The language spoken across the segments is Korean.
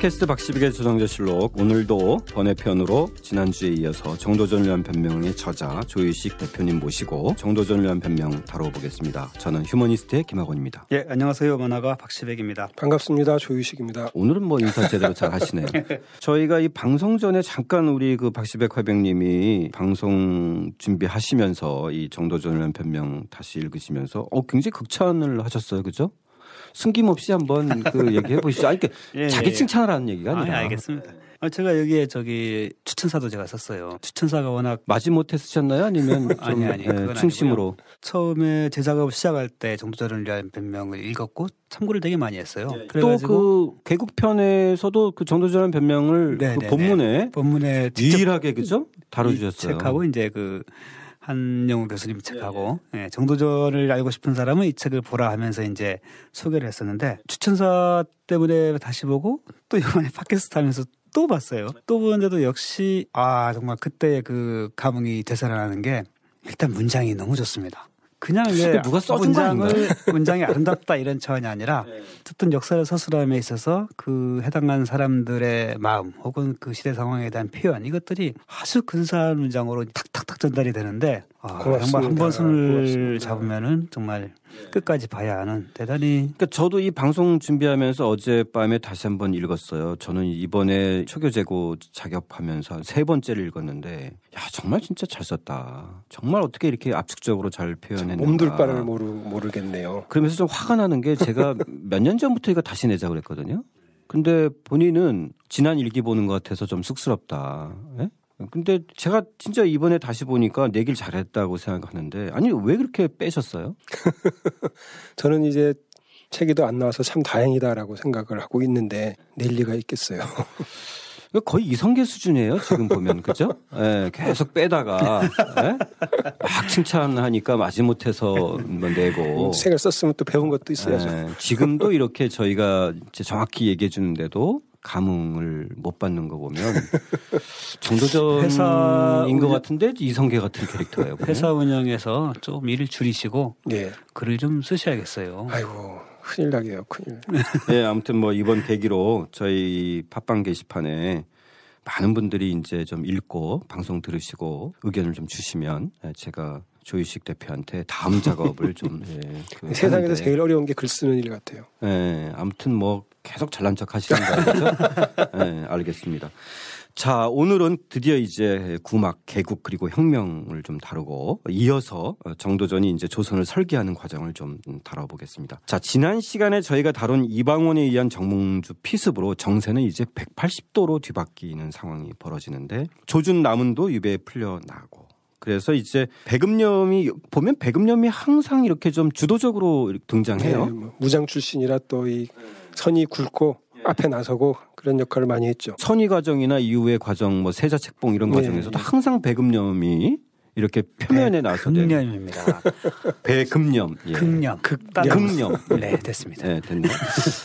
팟캐스트 박시빅의 조정조실록 오늘도 번외편으로 지난주에 이어서 정도전 위한 변명의 저자 조유식 대표님 모시고 정도전 위한 변명 다뤄보겠습니다. 저는 휴머니스트의 김학원입니다. 예, 안녕하세요. 만화가 박시백입니다. 반갑습니다. 조유식입니다. 오늘은 뭐 인사 제대로 잘 하시네요. 저희가 이 방송 전에 잠깐 우리 그 박시백 화백님이 방송 준비하시면서 이 정도전 위한 변명 다시 읽으시면서 어 굉장히 극찬을 하셨어요. 그죠? 숨김없이 한번 그 얘기해 보시죠. 아니, 그러니까 예, 자기 예. 칭찬을 하는 얘기가 아니라. 아, 알겠습니다. 아, 제가 여기에 저기 추천사도 제가 썼어요. 추천사가 워낙 마지못해 쓰셨나요? 아니면 좀 아니, 아니, 예, 그건 충심으로? 처음에 제 작업을 시작할 때 정도전을 위한 변명을 읽었고 참고를 되게 많이 했어요. 또 그래가지고 그 개국편에서도 그 정도전환 변명을 네, 그 네, 본문에 본문에 직접 유일하게 그죠? 이 다뤄주셨어요. 책하고 이제 그 한영우 교수님 책하고 예, 정도전을 알고 싶은 사람은 이 책을 보라 하면서 이제 소개를 했었는데 추천사 때문에 다시 보고 또 이번에 팟캐스트 하면서 또 봤어요. 또 보는데도 역시 아 정말 그때의 그 감흥이 되살아나는 게 일단 문장이 너무 좋습니다. 그냥 근데 누가 써준 거 문장을 문장이 아름답다 이런 차원이 아니라 네. 어떤 역사를 서술함에 있어서 그 해당한 사람들의 마음 혹은 그 시대 상황에 대한 표현 이것들이 아주 근사한 문장으로 탁탁탁 전달이 되는데 아, 고맙습니다. 정말 한 번 손을 고맙습니다. 잡으면은 정말 끝까지 봐야 하는 대단히 그러니까 저도 이 방송 준비하면서 어젯밤에 다시 한번 읽었어요. 저는 이번에 초교재고 자격하면서 한세 번째를 읽었는데 야 정말 진짜 잘 썼다. 정말 어떻게 이렇게 압축적으로 잘 표현했는가. 몸둘 바를 모르, 모르겠네요. 그러면서 좀 화가 나는 게 제가 몇 년 전부터 이거 다시 내자 그랬거든요. 근데 본인은 지난 일기 보는 것 같아서 좀 쑥스럽다. 예? 근데 제가 진짜 이번에 다시 보니까 내길 잘했다고 생각하는데 아니 왜 그렇게 빼셨어요? 저는 이제 책이 더안 나와서 참 다행이다라고 생각을 하고 있는데 낼 리가 있겠어요. 거의 이성계 수준이에요 지금 보면 그죠? 예, 계속 빼다가 예? 막 칭찬하니까 마지못해서 뭐 내고 책을 썼으면 또 배운 것도 있어야죠. 예, 지금도 이렇게 저희가 정확히 얘기해 주는데도 감흥을 못 받는 거 보면 정도전인 회사 것 같은데 이성계 같은 캐릭터예요. 보면. 회사 운영에서 좀 일을 줄이시고 예. 글을 좀 쓰셔야겠어요. 아이고 큰일 나게요. 큰일. 예, 아무튼 뭐 이번 계기로 저희 팟빵 게시판에 많은 분들이 이제 좀 읽고 방송 들으시고 의견을 좀 주시면 예, 제가 조유식 대표한테 다음 작업을 좀 예, 그 세상에서 하는데, 제일 어려운 게 글 쓰는 일 같아요. 예, 아무튼 뭐 계속 잘난 척 하시는 거 알죠? 예, 알겠습니다. 자, 오늘은 드디어 이제 구막, 개국 그리고 혁명을 좀 다루고 이어서 정도전이 이제 조선을 설계하는 과정을 좀 다뤄보겠습니다. 자, 지난 시간에 저희가 다룬 이방원에 의한 정몽주 피습으로 정세는 이제 180도로 뒤바뀌는 상황이 벌어지는데 조준 남은도 유배에 풀려나고 그래서 이제 배금념이 보면 배금념이 항상 이렇게 좀 주도적으로 등장해요. 예, 뭐 무장 출신이라 또이 선이 굵고 앞에 나서고 그런 역할을 많이 했죠. 선의 과정이나 이후의 과정, 뭐 세자 책봉 이런 네. 과정에서도 항상 배금념이 이렇게 표면에 나서 되 금년입니다. 배금념, 예. 금년, 극단 금년. 네, 됐습니다. 네, 됐나?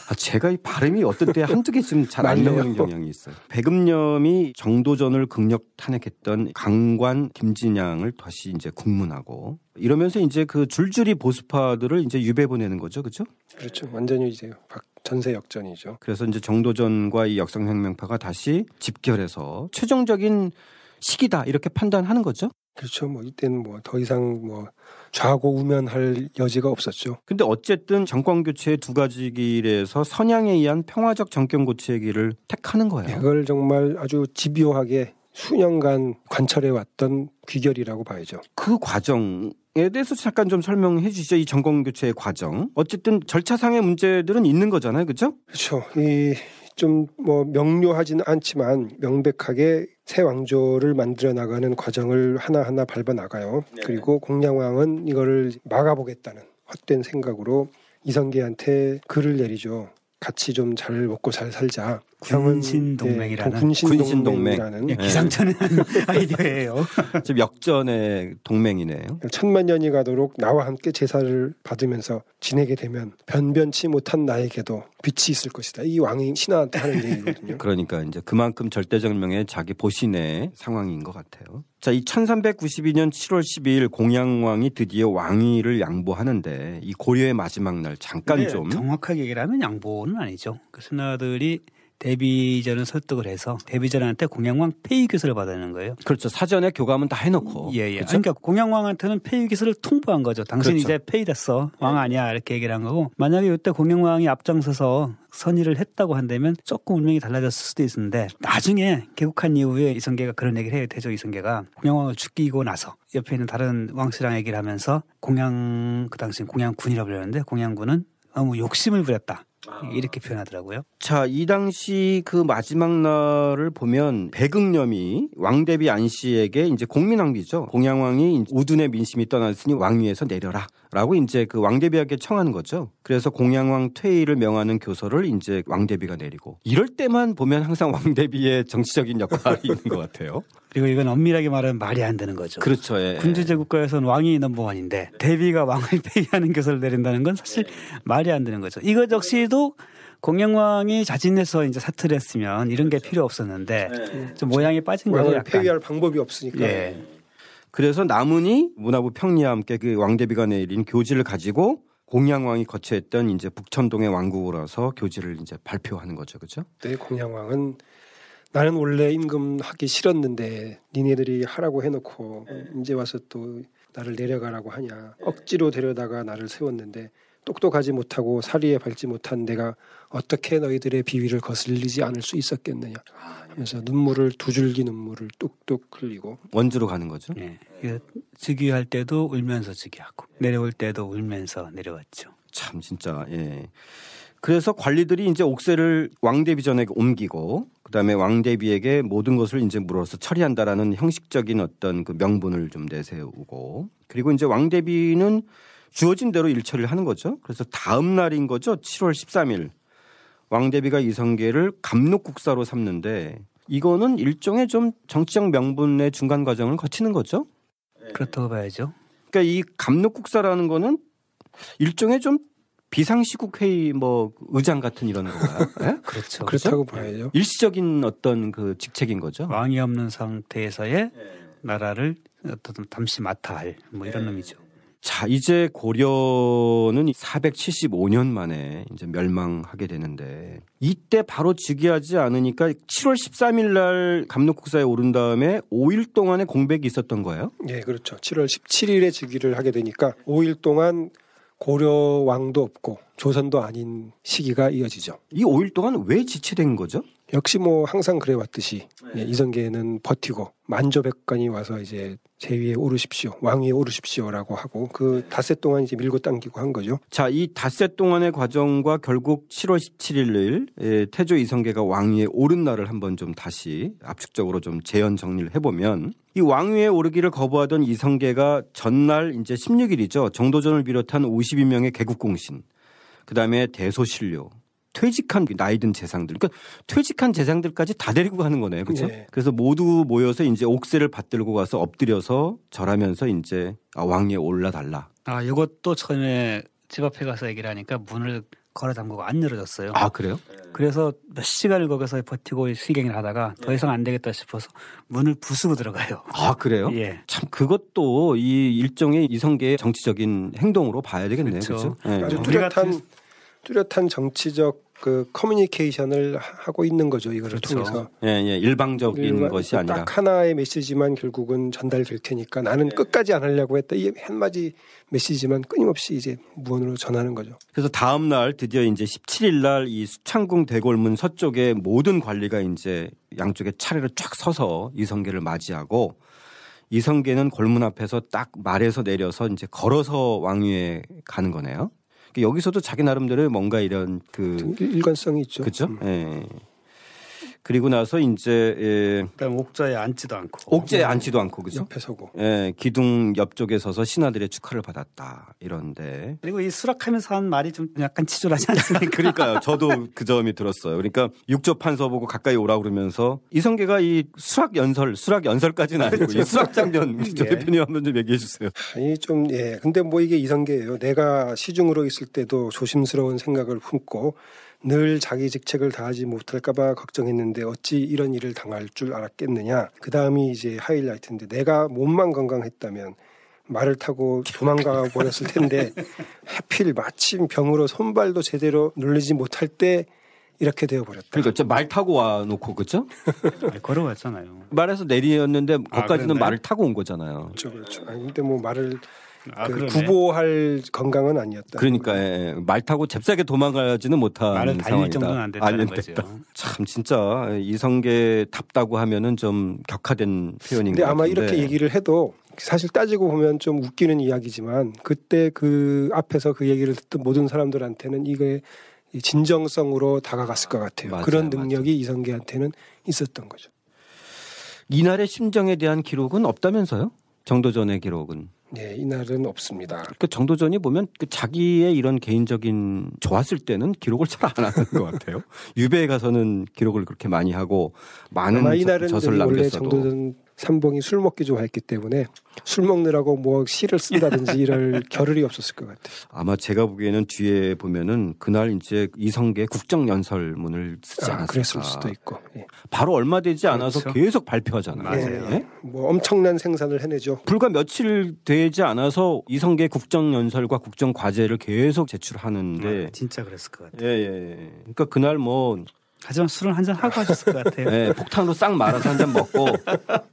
아, 제가 이 발음이 어떤 때 한두 개쯤 잘 안. 나오는 경향이 있어요. 배금념이 정도전을 극력 탄핵했던 강관 김진양을 다시 이제 국문하고 이러면서 이제 그 줄줄이 보수파들을 이제 유배 보내는 거죠, 그렇죠? 그렇죠. 완전히 이제 박 전세 역전이죠. 그래서 이제 정도전과 이 역성혁명파가 다시 집결해서 최종적인 시기다 이렇게 판단하는 거죠. 그렇죠. 뭐 이때는 뭐 더 이상 뭐 좌고 우면할 여지가 없었죠. 근데 어쨌든 정권 교체의 두 가지 길에서 선양에 의한 평화적 정권 교체의 길을 택하는 거예요. 그걸 정말 아주 집요하게 수년간 관철해 왔던 귀결이라고 봐야죠. 그 과정 에 대해서 잠깐 좀 설명해 주시죠. 이 정권 교체의 과정. 어쨌든 절차상의 문제들은 있는 거잖아요. 그렇죠? 그렇죠. 이 좀 뭐 명료하지는 않지만 명백하게 새 왕조를 만들어 나가는 과정을 하나하나 밟아 나가요. 그리고 공양왕은 이거를 막아보겠다는 헛된 생각으로 이성계한테 글을 내리죠. 같이 좀 잘 먹고 잘 살자. 군신 동맹이라는. 예, 군신동맹. 군신 동맹이라는 예, 기상천외한 아이디어예요. 지금 역전의 동맹이네요. 천만 년이 가도록 나와 함께 제사를 받으면서 지내게 되면 변변치 못한 나에게도 빛이 있을 것이다. 이 왕이 신하한테 하는 얘기거든요. 그러니까 이제 그만큼 절대정명의 자기 보신의 상황인 것 같아요. 자, 이 1392년 7월 12일 공양왕이 드디어 왕위를 양보하는데 이 고려의 마지막 날 잠깐 네, 좀 정확하게 얘기를 하면 양보는 아니죠. 그 신하들이 대비전을 설득을 해서 대비전한테 공양왕 폐위 기술을 받아내는 거예요. 그렇죠. 사전에 교감은 다 해놓고. 예, 예. 그렇죠? 그러니까 공양왕한테는 폐위 기술을 통보한 거죠. 당신 그렇죠. 이제 폐위됐어. 왕 아니야. 이렇게 얘기를 한 거고. 만약에 이때 공양왕이 앞장서서 선의를 했다고 한다면 조금 운명이 달라졌을 수도 있는데 나중에 개국한 이후에 이성계가 그런 얘기를 해요. 태조 이성계가 공양왕을 죽이고 나서 옆에 있는 다른 왕씨랑 얘기를 하면서 공양 그 당시 공양군이라고 불렸는데 공양군은 너무 욕심을 부렸다. 이렇게 표현하더라고요. 자, 이 당시 그 마지막 날을 보면 백응념이 왕대비 안씨에게 이제 공민왕비죠. 공양왕이 우둔의 민심이 떠났으니 왕위에서 내려라. 라고 이제 그 왕대비에게 청하는 거죠. 그래서 공양왕 퇴위를 명하는 교서를 이제 왕대비가 내리고 이럴 때만 보면 항상 왕대비의 정치적인 역할이 있는 것 같아요. 그리고 이건 엄밀하게 말하면 말이 안 되는 거죠. 그렇죠. 예. 군주제 국가에서는 왕이 넘버원인데 대비가 왕을 폐위하는 교서를 내린다는 건 사실 말이 안 되는 거죠. 이것 역시도 공양왕이 자진해서 이제 사퇴를 했으면 이런 게 필요 없었는데 좀 모양이 빠진. 왕을 약간. 폐위할 방법이 없으니까 예. 그래서 남은이 문화부 평리와 함께 그 왕대비가 내린 교지를 가지고 공양왕이 거처했던 이제 북천동의 왕국으로 와서 교지를 이제 발표하는 거죠. 그렇죠? 그때 공양왕은 나는 원래 임금 하기 싫었는데 니네들이 하라고 해놓고 이제 와서 또 나를 내려가라고 하냐 억지로 데려다가 나를 세웠는데 똑똑하지 못하고 사리에 밟지 못한 내가 어떻게 너희들의 비위를 거슬리지 않을 수 있었겠느냐 하면서 눈물을 두 줄기 눈물을 뚝뚝 흘리고 원주로 가는 거죠. 예. 그 즉위할 때도 울면서 즉위하고 내려올 때도 울면서 내려왔죠. 참 진짜 예. 그래서 관리들이 이제 옥새를 왕대비전에게 옮기고 그다음에 왕대비에게 모든 것을 이제 물어서 처리한다라는 형식적인 어떤 그 명분을 좀 내세우고 그리고 이제 왕대비는 주어진 대로 일처리를 하는 거죠. 그래서 다음 날인 거죠. 7월 13일 왕대비가 이성계를 감독국사로 삼는데 이거는 일종의 좀 정치적 명분의 중간 과정을 거치는 거죠. 그렇다고 봐야죠. 그러니까 이 감독국사라는 거는 일종의 좀 비상시국 회의 뭐 의장 같은 이런 건가요? 예? 그렇죠. 그렇다고 봐야죠. 일시적인 어떤 그 직책인 거죠. 왕이 없는 상태에서의 나라를 어떤 잠시 맡아 할 뭐 이런 의미죠. 자, 이제 고려는 475년 만에 이제 멸망하게 되는데 이때 바로 즉위하지 않으니까 7월 13일 날 감독국사에 오른 다음에 5일 동안의 공백이 있었던 거예요. 예, 그렇죠. 7월 17일에 즉위를 하게 되니까 5일 동안 고려 왕도 없고 조선도 아닌 시기가 이어지죠. 이 5일 동안 왜 지체된 거죠? 역시 뭐 항상 그래 왔듯이 예, 이성계는 버티고 만조백관이 와서 이제 제 위에 오르십시오, 왕위에 오르십시오라고 하고 그 닷새 동안 이제 밀고 당기고 한 거죠. 자, 이 닷새 동안의 과정과 결국 7월 17일 에, 태조 이성계가 왕위에 오른 날을 한번 좀 다시 압축적으로 좀 재현 정리를 해보면 이 왕위에 오르기를 거부하던 이성계가 전날 이제 16일이죠. 정도전을 비롯한 52명의 개국공신, 그 다음에 대소신료, 퇴직한 나이든 재상들, 그러니까 퇴직한 재상들까지 다 데리고 가는 거네요, 그렇죠? 네. 그래서 모두 모여서 이제 옥새를 받들고 가서 엎드려서 절하면서 이제 아, 왕위에 올라달라. 아, 이것도 처음에 집 앞에 가서 얘기를 하니까 문을 걸어 잠그고 안 열어줬어요. 아 그래요? 그래서 몇 시간을 거기서 버티고 실갱을 하다가 더 이상 안 되겠다 싶어서 문을 부수고 들어가요. 아 그래요? 예. 참 그것도 이 일종의 이성계의 정치적인 행동으로 봐야 되겠네요. 그렇죠. 그렇죠? 예. 아주 우리가 뚜렷한 뚜렷한 정치적 그 커뮤니케이션을 하- 하고 있는 거죠. 이거를 그렇죠. 통해서 예, 예, 일방적인 일반- 것이 아니라. 딱 하나의 메시지만 결국은 전달될 테니까 나는 끝까지 안 하려고 했다. 이 한마디 메시지만 끊임없이 이제 무언으로 전하는 거죠. 그래서 다음 날 드디어 이제 17일 날 이 수창궁 대골문 서쪽에 모든 관리가 이제 양쪽에 차례로 쫙 서서 이성계를 맞이하고 이성계는 골문 앞에서 딱 말에서 내려서 이제 걸어서 왕위에 가는 거네요. 그러니까 여기서도 자기 나름대로 뭔가 이런 그 일- 일관성이 있죠. 그죠? 예. 그리고 나서 이제 예, 그다음 옥자에 앉지도 않고 옥제에 앉지도 않고 그죠? 옆에 서고. 예, 기둥 옆쪽에 서서 신하들의 축하를 받았다 이런데 그리고 이 수락하면서 한 말이 좀 약간 치졸하지 않습니까? 그러니까요. 저도 그 점이 들었어요. 그러니까 육조 판서 보고 가까이 오라 그러면서 이성계가 이 수락 연설, 수락 연설까지는 아니고 이 수락 장면 예. 대표님 한번 좀 얘기해 주세요. 아니 좀 예. 근데 뭐 이게 이성계예요. 내가 시중으로 있을 때도 조심스러운 생각을 품고 늘 자기 직책을 다하지 못할까봐 걱정했는데 어찌 이런 일을 당할 줄 알았겠느냐. 그 다음이 이제 하이라이트인데 내가 몸만 건강했다면 말을 타고 도망가 버렸을 텐데 하필 마침 병으로 손발도 제대로 눌리지 못할 때 이렇게 되어 버렸다. 그러니까 말 타고 와 놓고 그죠? 걸어왔잖아요. 말에서 내리였는데 거기까지는 그랬나요? 말을 타고 온 거잖아요. 그렇죠, 그렇죠. 아니, 근데 뭐 말을 아, 그. 구보할 건강은 아니었다. 그러니까 예, 말 타고 잽싸게 도망가지는 못한 말을 달릴 상황이다. 정도는 안 됐다는 안 거죠. 됐다. 참 진짜 이성계 답다고 하면은 좀 격화된 표현인 근데 것 아마 같은데. 이렇게 얘기를 해도 사실 따지고 보면 좀 웃기는 이야기지만 그때 그 앞에서 그 얘기를 듣던 모든 사람들한테는 이게 이 진정성으로 다가갔을 것 같아요. 맞아요, 그런 능력이 이성계한테는 있었던 거죠. 이날의 심정에 대한 기록은 없다면서요? 정도전의 기록은. 네, 이날은 없습니다. 그 정도전이 보면 그 자기의 이런 개인적인 좋았을 때는 기록을 잘 안 하는 것 같아요. 유배에 가서는 기록을 그렇게 많이 하고 많은 아마 저- 이날은 젖을 원래 남겼어도 정도전 삼봉이 술 먹기 좋아했기 때문에 술 먹느라고 뭐 시를 쓴다든지 이럴 겨를이 없었을 것 같아요. 아마 제가 보기에는 뒤에 보면은 그날 이제 이성계 국정연설문을 쓰지 아, 않았을까. 그랬을 수도 있고. 예. 바로 얼마 되지 않아서 그렇죠. 계속 발표하잖아요. 맞아요. 예? 뭐 엄청난 생산을 해내죠. 불과 며칠 되지 않아서 이성계 국정연설과 국정과제를 계속 제출하는데 아, 진짜 그랬을 것 같아요. 예, 예, 예. 그러니까 그날 뭐 하지만 술을 한잔 하고 하셨을 것 같아요. 예, 폭탄으로 싹 말아서 한 잔 먹고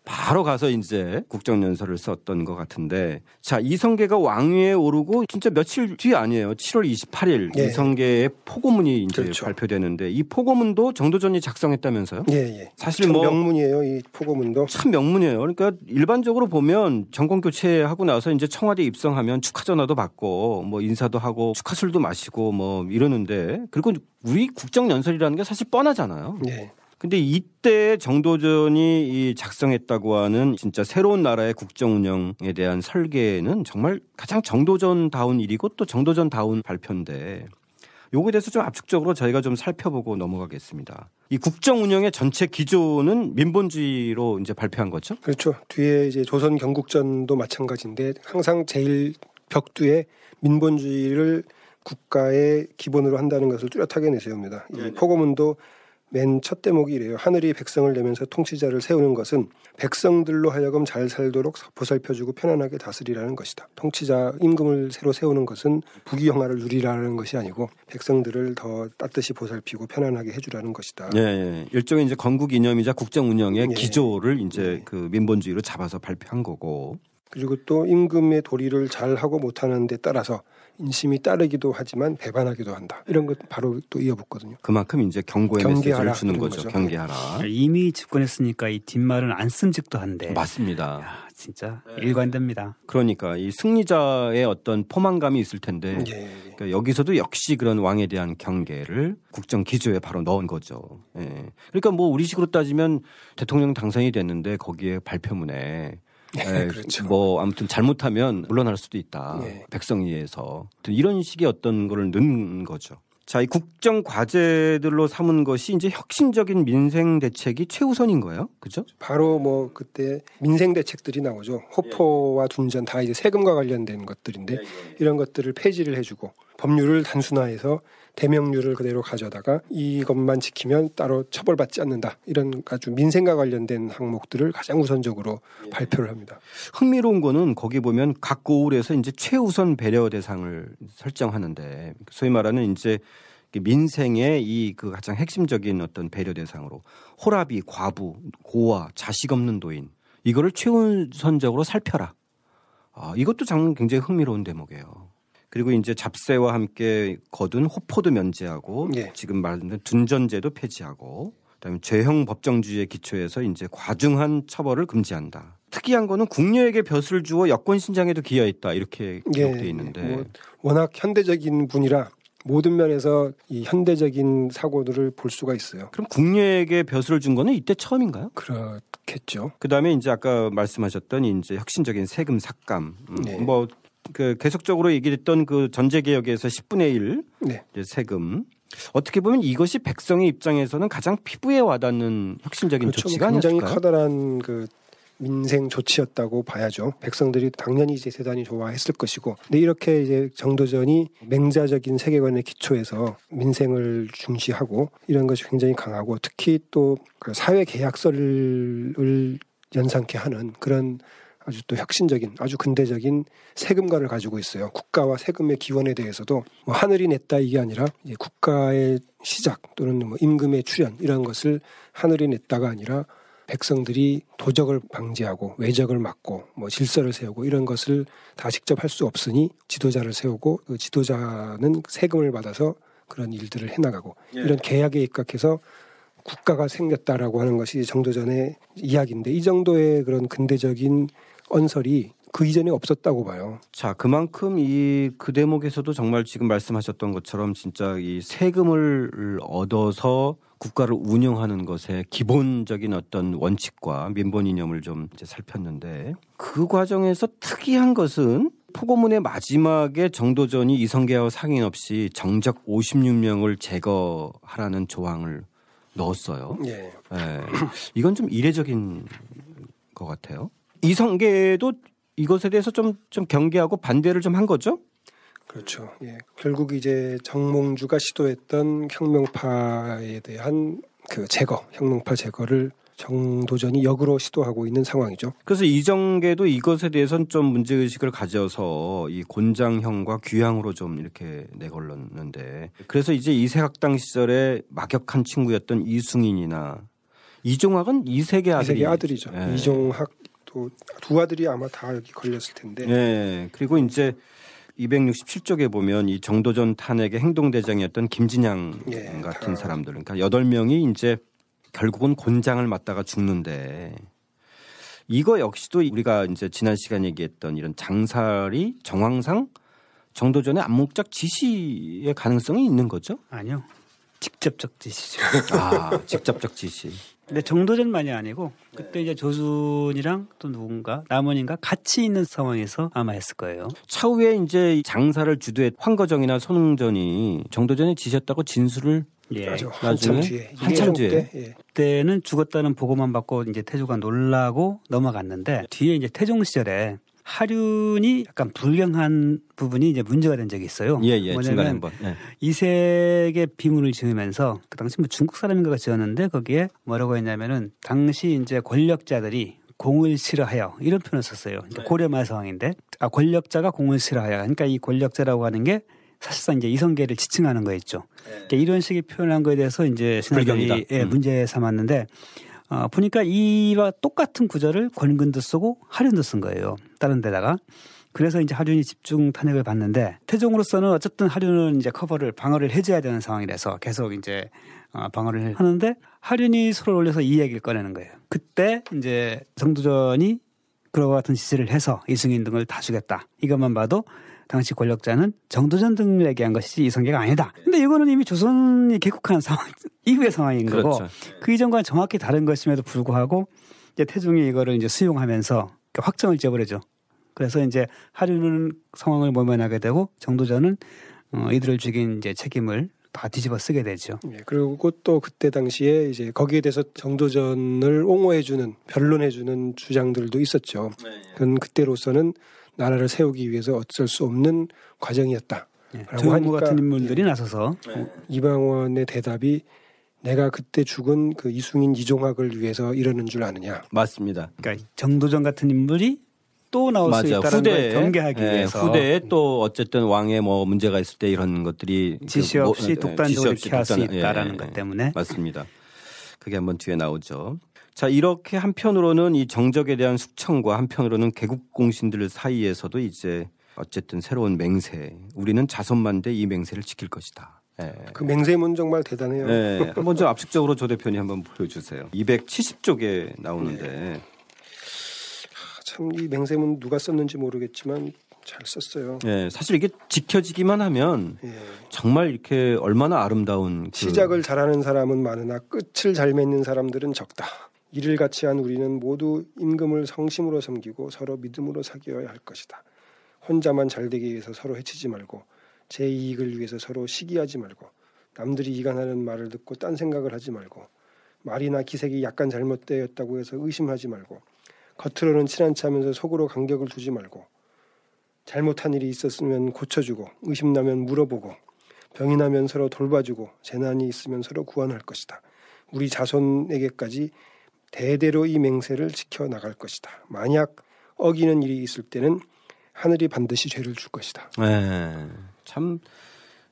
바로 가서 이제 국정연설을 썼던 것 같은데 자 이성계가 왕위에 오르고 진짜 며칠 뒤 아니에요 7월 28일 예. 이성계의 포고문이 이제 그렇죠. 발표되는데 이 포고문도 정도전이 작성했다면서요? 예, 예. 사실 참뭐 명문이에요, 이 포고문도. 참 명문이에요. 그러니까 일반적으로 보면 정권 교체하고 나서 이제 청와대 입성하면 축하 전화도 받고 뭐 인사도 하고 축하술도 마시고 뭐 이러는데 그리고 우리 국정 연설이라는 게 사실 뻔 하잖아요. 예. 근데 이때 정도전이 이 작성했다고 하는 진짜 새로운 나라의 국정 운영에 대한 설계는 정말 가장 정도전다운 일이고 또 정도전다운 발표인데 요거에 대해서 좀 압축적으로 저희가 좀 살펴보고 넘어가겠습니다. 이 국정 운영의 전체 기조는 민본주의로 이제 발표한 거죠? 그렇죠. 뒤에 이제 조선 경국전도 마찬가지인데 항상 제일 벽두에 민본주의를 국가의 기본으로 한다는 것을 뚜렷하게 내세웁니다. 이 포고문도 맨 첫 대목이 이래요. 하늘이 백성을 내면서 통치자를 세우는 것은 백성들로 하여금 잘 살도록 보살펴주고 편안하게 다스리라는 것이다. 통치자 임금을 새로 세우는 것은 부귀영화를 누리라는 것이 아니고 백성들을 더 따뜻이 보살피고 편안하게 해주라는 것이다. 예, 예. 일종의 이제 건국 이념이자 국정 운영의 예. 기조를 이제 예. 그 민본주의로 잡아서 발표한 거고. 그리고 또 임금의 도리를 잘 하고 못하는 데 따라서 인심이 따르기도 하지만 배반하기도 한다. 이런 것 바로 또 이어붙거든요. 그만큼 이제 경고의 경계하라, 메시지를 주는 거죠. 거죠. 경계하라. 이미 집권했으니까 이 뒷말은 안 쓴직도 한데. 맞습니다. 야, 진짜 일관됩니다. 그러니까 이 승리자의 어떤 포만감이 있을 텐데 예. 그러니까 여기서도 역시 그런 왕에 대한 경계를 국정 기조에 바로 넣은 거죠. 예. 그러니까 뭐 우리식으로 따지면 대통령 당선이 됐는데 거기에 발표문에 예, 그렇죠. 뭐 아무튼 잘못하면 물러날 수도 있다. 예. 백성위에서 이런 식의 어떤 거를 넣은 거죠. 자, 이 국정 과제들로 삼은 것이 이제 혁신적인 민생 대책이 최우선인 거예요. 그죠? 바로 뭐 그때 민생 대책들이 나오죠. 호포와 둔전 다 이제 세금과 관련된 것들인데 이런 것들을 폐지를 해주고 법률을 단순화해서 대명률을 그대로 가져다가 이것만 지키면 따로 처벌받지 않는다. 이런 아주 민생과 관련된 항목들을 가장 우선적으로 발표를 합니다. 흥미로운 거는 거기 보면 각 고을에서 이제 최우선 배려 대상을 설정하는데 소위 말하는 이제 민생의 이 그 가장 핵심적인 어떤 배려 대상으로 호라비, 과부, 고아, 자식 없는 노인 이거를 최우선적으로 살펴라. 아, 이것도 장 굉장히 흥미로운 대목이에요. 그리고 이제 잡세와 함께 거둔 호포도 면제하고 예. 지금 말한 둔전제도 폐지하고 그다음에 죄형 법정주의에 기초해서 이제 과중한 처벌을 금지한다. 특이한 거는 국녀에게 벼슬을 주어 여권 신장에도 기여했다 이렇게 기록돼 있는데 뭐 워낙 현대적인 분이라 모든 면에서 이 현대적인 사고들을 볼 수가 있어요. 그럼 국녀에게 벼슬을 준 거는 이때 처음인가요? 그렇겠죠. 그다음에 이제 아까 말씀하셨던 이제 혁신적인 세금 삭감 음, 네. 뭐 그 계속적으로 얘기했던 그 전제 개혁에서 10분의 1 네. 세금 어떻게 보면 이것이 백성의 입장에서는 가장 피부에 와닿는 혁신적인 그렇죠. 조치가 굉장히 아니었을까요? 커다란 그 민생 조치였다고 봐야죠. 백성들이 당연히 이제 대단히 좋아했을 것이고, 근데 이렇게 이제 정도전이 맹자적인 세계관의 기초에서 민생을 중시하고 이런 것이 굉장히 강하고 특히 또 그 사회 계약서를 연상케 하는 그런 아주 또 혁신적인 아주 근대적인 세금관을 가지고 있어요. 국가와 세금의 기원에 대해서도 뭐 하늘이 냈다 이게 아니라 국가의 시작 또는 뭐 임금의 출현 이런 것을 하늘이 냈다가 아니라 백성들이 도적을 방지하고 외적을 막고 뭐 질서를 세우고 이런 것을 다 직접 할 수 없으니 지도자를 세우고 그 지도자는 세금을 받아서 그런 일들을 해나가고 이런 계약에 입각해서 국가가 생겼다라고 하는 것이 정도전의 이야기인데 이 정도의 그런 근대적인 언설이 그 이전에 없었다고 봐요. 자, 그만큼 이 그 대목에서도 정말 지금 말씀하셨던 것처럼 진짜 이 세금을 얻어서 국가를 운영하는 것에 기본적인 어떤 원칙과 민본 이념을 좀 이제 살폈는데 그 과정에서 특이한 것은 포고문의 마지막에 정도전이 이성계와 상의 없이 정적 56명을 제거하라는 조항을 넣었어요. 예. 예. 이건 좀 이례적인 것 같아요. 이성계도 이것에 대해서 좀, 좀 경계하고 반대를 좀 한 거죠? 그렇죠. 예. 결국 이제 정몽주가 시도했던 혁명파에 대한 그 제거, 혁명파 제거를 정도전이 역으로 시도하고 있는 상황이죠. 그래서 이정계도 이것에 대해서는 좀 문제 의식을 가져서 이 곤장형과 귀향으로 좀 이렇게 내걸렀는데 그래서 이제 이세학당 시절에 막역한 친구였던 이승인이나 이종학은 이세계 아들이 이세계 아들이죠. 예. 이종학 도두 아들이 아마 다 여기 걸렸을 텐데. 예. 그리고 이제 267쪽에 보면 이 정도전 탄핵의 행동대장이었던 김진양 예, 같은 다. 사람들, 그러니까 여덟 명이 이제 결국은 곤장을 맞다가 죽는데 이거 역시도 우리가 이제 지난 시간 얘기했던 이런 장살이 정황상 정도전의 암묵적 지시의 가능성이 있는 거죠? 아니요. 직접적 지시죠. 아, 직접적 지시. 근데 정도전만이 아니고 그때 이제 조순이랑 또 누군가 남원인가 같이 있는 상황에서 아마 했을 거예요. 차후에 이제 장사를 주도했 황거정이나 손흥전이 정도전에 지셨다고 진술을 예. 맞아. 나중에 한참 뒤에. 한참 뒤에. 때, 예. 그때는 죽었다는 보고만 받고 이제 태조가 놀라고 넘어갔는데 뒤에 이제 태종 시절에 하륜이 약간 불경한 부분이 이제 문제가 된 적이 있어요. 예, 예, 뭐냐면. 예. 이색의 비문을 지으면서 그 당시 뭐 중국 사람인가가 지었는데 거기에 뭐라고 했냐면은 당시 이제 권력자들이 공을 싫어하여 이런 표현을 썼어요. 그러니까 고려말 상황인데 아 권력자가 공을 싫어하여 그러니까 이 권력자라고 하는 게 사실상 이제 이성계를 지칭하는 거였죠. 그러니까 이런 식의 표현한 거에 대해서 이제 불경이다. 예, 음. 문제 삼았는데 어, 보니까 이와 똑같은 구절을 권근도 쓰고 하륜도 쓴 거예요. 다른 데다가. 그래서 이제 하륜이 집중 탄핵을 받는데 태종으로서는 어쨌든 하륜은 이제 커버를 방어를 해줘야 되는 상황이라서 계속 이제 어, 방어를 하는데 하륜이 서로 올려서 이 이야기를 꺼내는 거예요. 그때 이제 정도전이 그와 같은 지시를 해서 이승인 등을 다 죽였다. 이것만 봐도 당시 권력자는 정도전 등을 얘기한 것이지 이성계가 아니다. 근데 이거는 이미 조선이 개국한 상황 이후의 상황인 거고 그렇죠. 그 이전과는 정확히 다른 것임에도 불구하고 이제 태종이 이거를 이제 수용하면서 확정을 지어버리죠. 그래서 이제 하류는 상황을 모면하게 되고 정도전은 어, 이들을 죽인 이제 책임을 다 뒤집어 쓰게 되죠. 예, 그리고 또 그때 당시에 이제 거기에 대해서 정도전을 옹호해주는 변론해주는 주장들도 있었죠. 그건 그때로서는 나라를 세우기 위해서 어쩔 수 없는 과정이었다. 예, 라고 조용무 하니까, 같은 인물들이 나서서 이방원의 대답이 내가 그때 죽은 그 이승인 이종학을 위해서 이러는 줄 아느냐. 맞습니다. 그러니까 정도전 같은 인물이 또 나올 수 맞아요. 있다는 걸 후대에 경계하기 예, 위해서 후대에 또 어쨌든 왕에 뭐 문제가 있을 때 이런 것들이 지시 그 뭐, 없이 예, 독단적으로 지시 없이 이렇게 할수 독단- 예, 있다라는 예, 것 예. 때문에 맞습니다. 그게 한번 뒤에 나오죠. 자 이렇게 한편으로는 이 정적에 대한 숙청과 한편으로는 개국 공신들 사이에서도 이제 어쨌든 새로운 맹세. 우리는 자손만대 이 맹세를 지킬 것이다. 예. 그 맹세문 정말 대단해요. 네, 한번 좀 압축적으로 조 대표님 한번 보여주세요. 270쪽에 나오는데 참이 맹세문 누가 썼는지 모르겠지만 잘 썼어요. 예, 사실 이게 지켜지기만 하면 예. 정말 이렇게 얼마나 아름다운 그 시작을 잘하는 사람은 많으나 끝을 잘 맺는 사람들은 적다. 이를 같이 한 우리는 모두 임금을 성심으로 섬기고 서로 믿음으로 사귀어야 할 것이다. 혼자만 잘 되기 위해서 서로 해치지 말고 제 이익을 위해서 서로 시기하지 말고 남들이 이간하는 말을 듣고 딴 생각을 하지 말고 말이나 기색이 약간 잘못되었다고 해서 의심하지 말고 겉으로는 친한 척하면서 속으로 간격을 두지 말고 잘못한 일이 있었으면 고쳐주고 의심나면 물어보고 병이 나면 서로 돌봐주고 재난이 있으면 서로 구원할 것이다. 우리 자손에게까지 대대로 이 맹세를 지켜 나갈 것이다. 만약 어기는 일이 있을 때는 하늘이 반드시 죄를 줄 것이다. 네. 참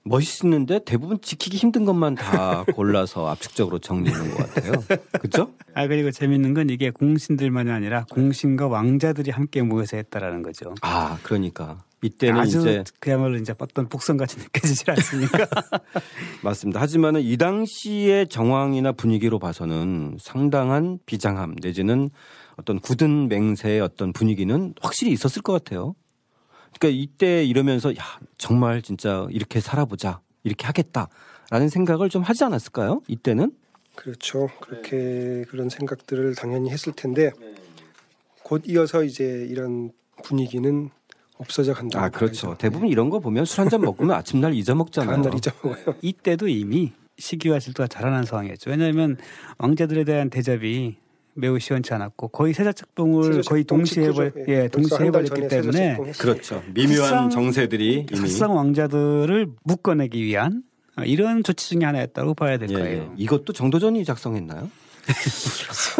멋있는데 대부분 지키기 힘든 것만 다 골라서 압축적으로 정리하는 것 같아요. 그렇죠? 아 그리고 재밌는 건 이게 공신들만이 아니라 공신과 왕자들이 함께 모여서 했다라는 거죠. 아 그러니까 이때는 아주 이제 그야말로 이제 어떤 복선같이 느껴지질 않습니까? 맞습니다. 하지만은 이 당시의 정황이나 분위기로 봐서는 상당한 비장함 내지는 어떤 굳은 맹세의 어떤 분위기는 확실히 있었을 것 같아요. 그러니까 이때 이러면서 야 정말 진짜 이렇게 살아보자 이렇게 하겠다라는 생각을 좀 하지 않았을까요? 이때는 그렇죠. 그렇게 그런 생각들을 당연히 했을 텐데 곧 이어서 이제 이런 분위기는 없어져 간다. 아 그렇죠. 대부분 이런 거 보면 술 한 잔 먹으면 아침날 잊어먹잖아요. 다음 날 잊어먹어요. 이때도 이미 시기와 질투가 자라난 상황이었죠. 왜냐하면 왕자들에 대한 대접이 매우 시원치 않았고 거의 세자책봉을 세자 거의 동시에. 해버, 예, 예, 동시에 해버렸기 때문에. 그렇죠. 미묘한 흑상- 정세들이 이미 흑상 왕자들을 묶어내기 위한 이런 조치 중에 하나였다고 봐야 될 예, 거예요. 예. 이것도 정도전이 작성했나요?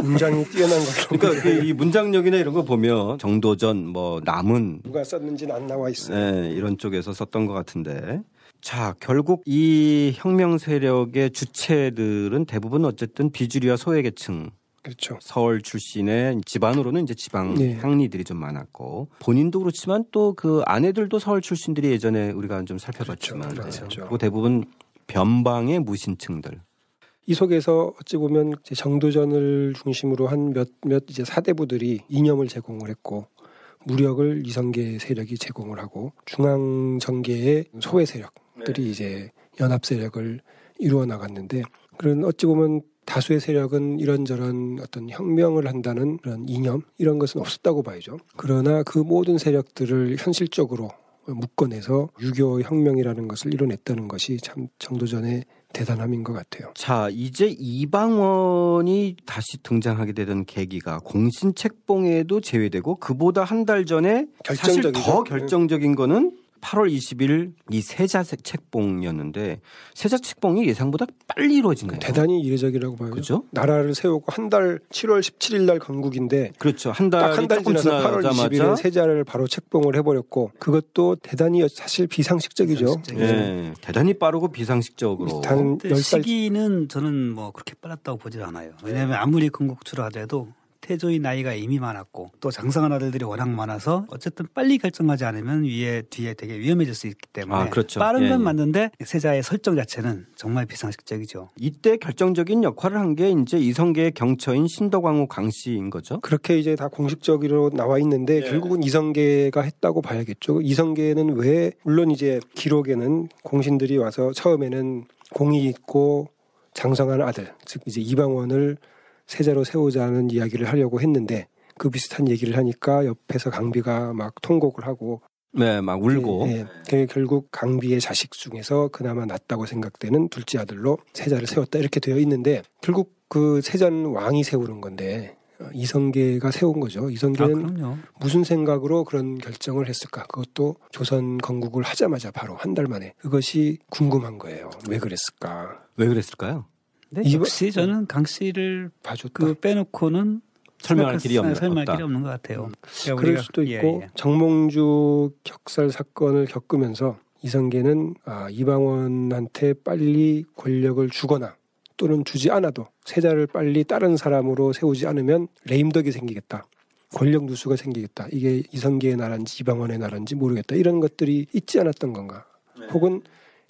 문장이 뛰어난 걸로 그러니까 그 이 문장력이나 이런 거 보면 정도전 뭐 남은 누가 썼는지는 안 나와 있어요. 예, 이런 쪽에서 썼던 것 같은데. 자, 결국 이 혁명 세력의 주체들은 대부분 어쨌든 비주류와 소외 계층, 그렇죠. 서울 출신의 집안으로는 이제 지방 네. 향리들이 좀 많았고 본인도 그렇지만 또 그 아내들도 서울 출신들이 예전에 우리가 좀 살펴봤지만 그렇죠. 그렇죠. 그리고 대부분 변방의 무신층들. 이 속에서 어찌 보면 이제 정도전을 중심으로 한 몇몇 이제 사대부들이 이념을 제공을 했고 무력을 이성계 세력이 제공을 하고 중앙 정계의 소외 세력들이 이제 연합 세력을 이루어 나갔는데 그런 어찌 보면 다수의 세력은 이런저런 어떤 혁명을 한다는 그런 이념 이런 것은 없었다고 봐야죠. 그러나 그 모든 세력들을 현실적으로 묶어내서 유교 혁명이라는 것을 이뤄냈다는 것이 참 정도전의 대단함인 것 같아요. 자, 이제 이방원이 다시 등장하게 되던 계기가 공신 책봉에도 제외되고 그보다 한 달 전에 사실. 더 결정적인 거는 8월 20일 이 세자 책봉이었는데 세자 책봉이 예상보다 빨리 이루어진 거예요. 대단히 이례적이라고 봐요. 그죠? 나라를 세우고 한 달 7월 17일 날 건국인데 그렇죠. 한딱 달이 한달 조금 지나서 8월 20일에 지나자마자 세자를 바로 책봉을 해버렸고 그것도 대단히 사실 비상식적이죠. 예, 대단히 빠르고 비상식적으로 단 근데 10달 시기는 저는 뭐 그렇게 빨랐다고 보질 않아요. 왜냐하면 아무리 건국주를 하더라도 태조의 나이가 이미 많았고 또 장성한 아들들이 워낙 많아서 어쨌든 빨리 결정하지 않으면 위에 뒤에 되게 위험해질 수 있기 때문에 아, 그렇죠. 빠른 예, 건 예. 맞는데 세자의 설정 자체는 정말 비상식적이죠. 이때 결정적인 역할을 한 게 이제 이성계의 경처인 신덕왕후 강씨인 거죠. 그렇게 이제 다 공식적으로 나와 있는데 예. 결국은 이성계가 했다고 봐야겠죠. 이성계는 왜 물론 이제 기록에는 공신들이 와서 처음에는 공이 있고 장성한 아들 즉 이제 이방원을 세자로 세우자는 이야기를 하려고 했는데 그 비슷한 얘기를 하니까 옆에서 강비가 막 통곡을 하고 네, 막 울고. 예, 예. 그게 결국 강비의 자식 중에서 그나마 낫다고 생각되는 둘째 아들로 세자를 세웠다 이렇게 되어 있는데 결국 그 세자는 왕이 세우는 건데 어, 이성계가 세운 거죠. 아, 이성계는 그럼요. 무슨 생각으로 그런 결정을 했을까? 그것도 조선 건국을 하자마자 바로 한 달 만에 그것이 궁금한 거예요. 왜 그랬을까? 왜 그랬을까요? 근데 이번- 역시 저는 강 씨를 봐줬다. 그 빼놓고는 설명할 길이 수- 없는 설명할 없다. 길이 없는 것 같아요. 그러니까 그럴 우리가- 수도 예, 있고 예. 정몽주 격살 사건을 겪으면서 이성계는 아, 이방원한테 빨리 권력을 주거나 또는 주지 않아도 세자를 빨리 다른 사람으로 세우지 않으면 레임덕이 생기겠다. 권력 누수가 생기겠다. 이게 이성계의 나라인지 이방원의 나라인지 모르겠다. 이런 것들이 있지 않았던 건가. 혹은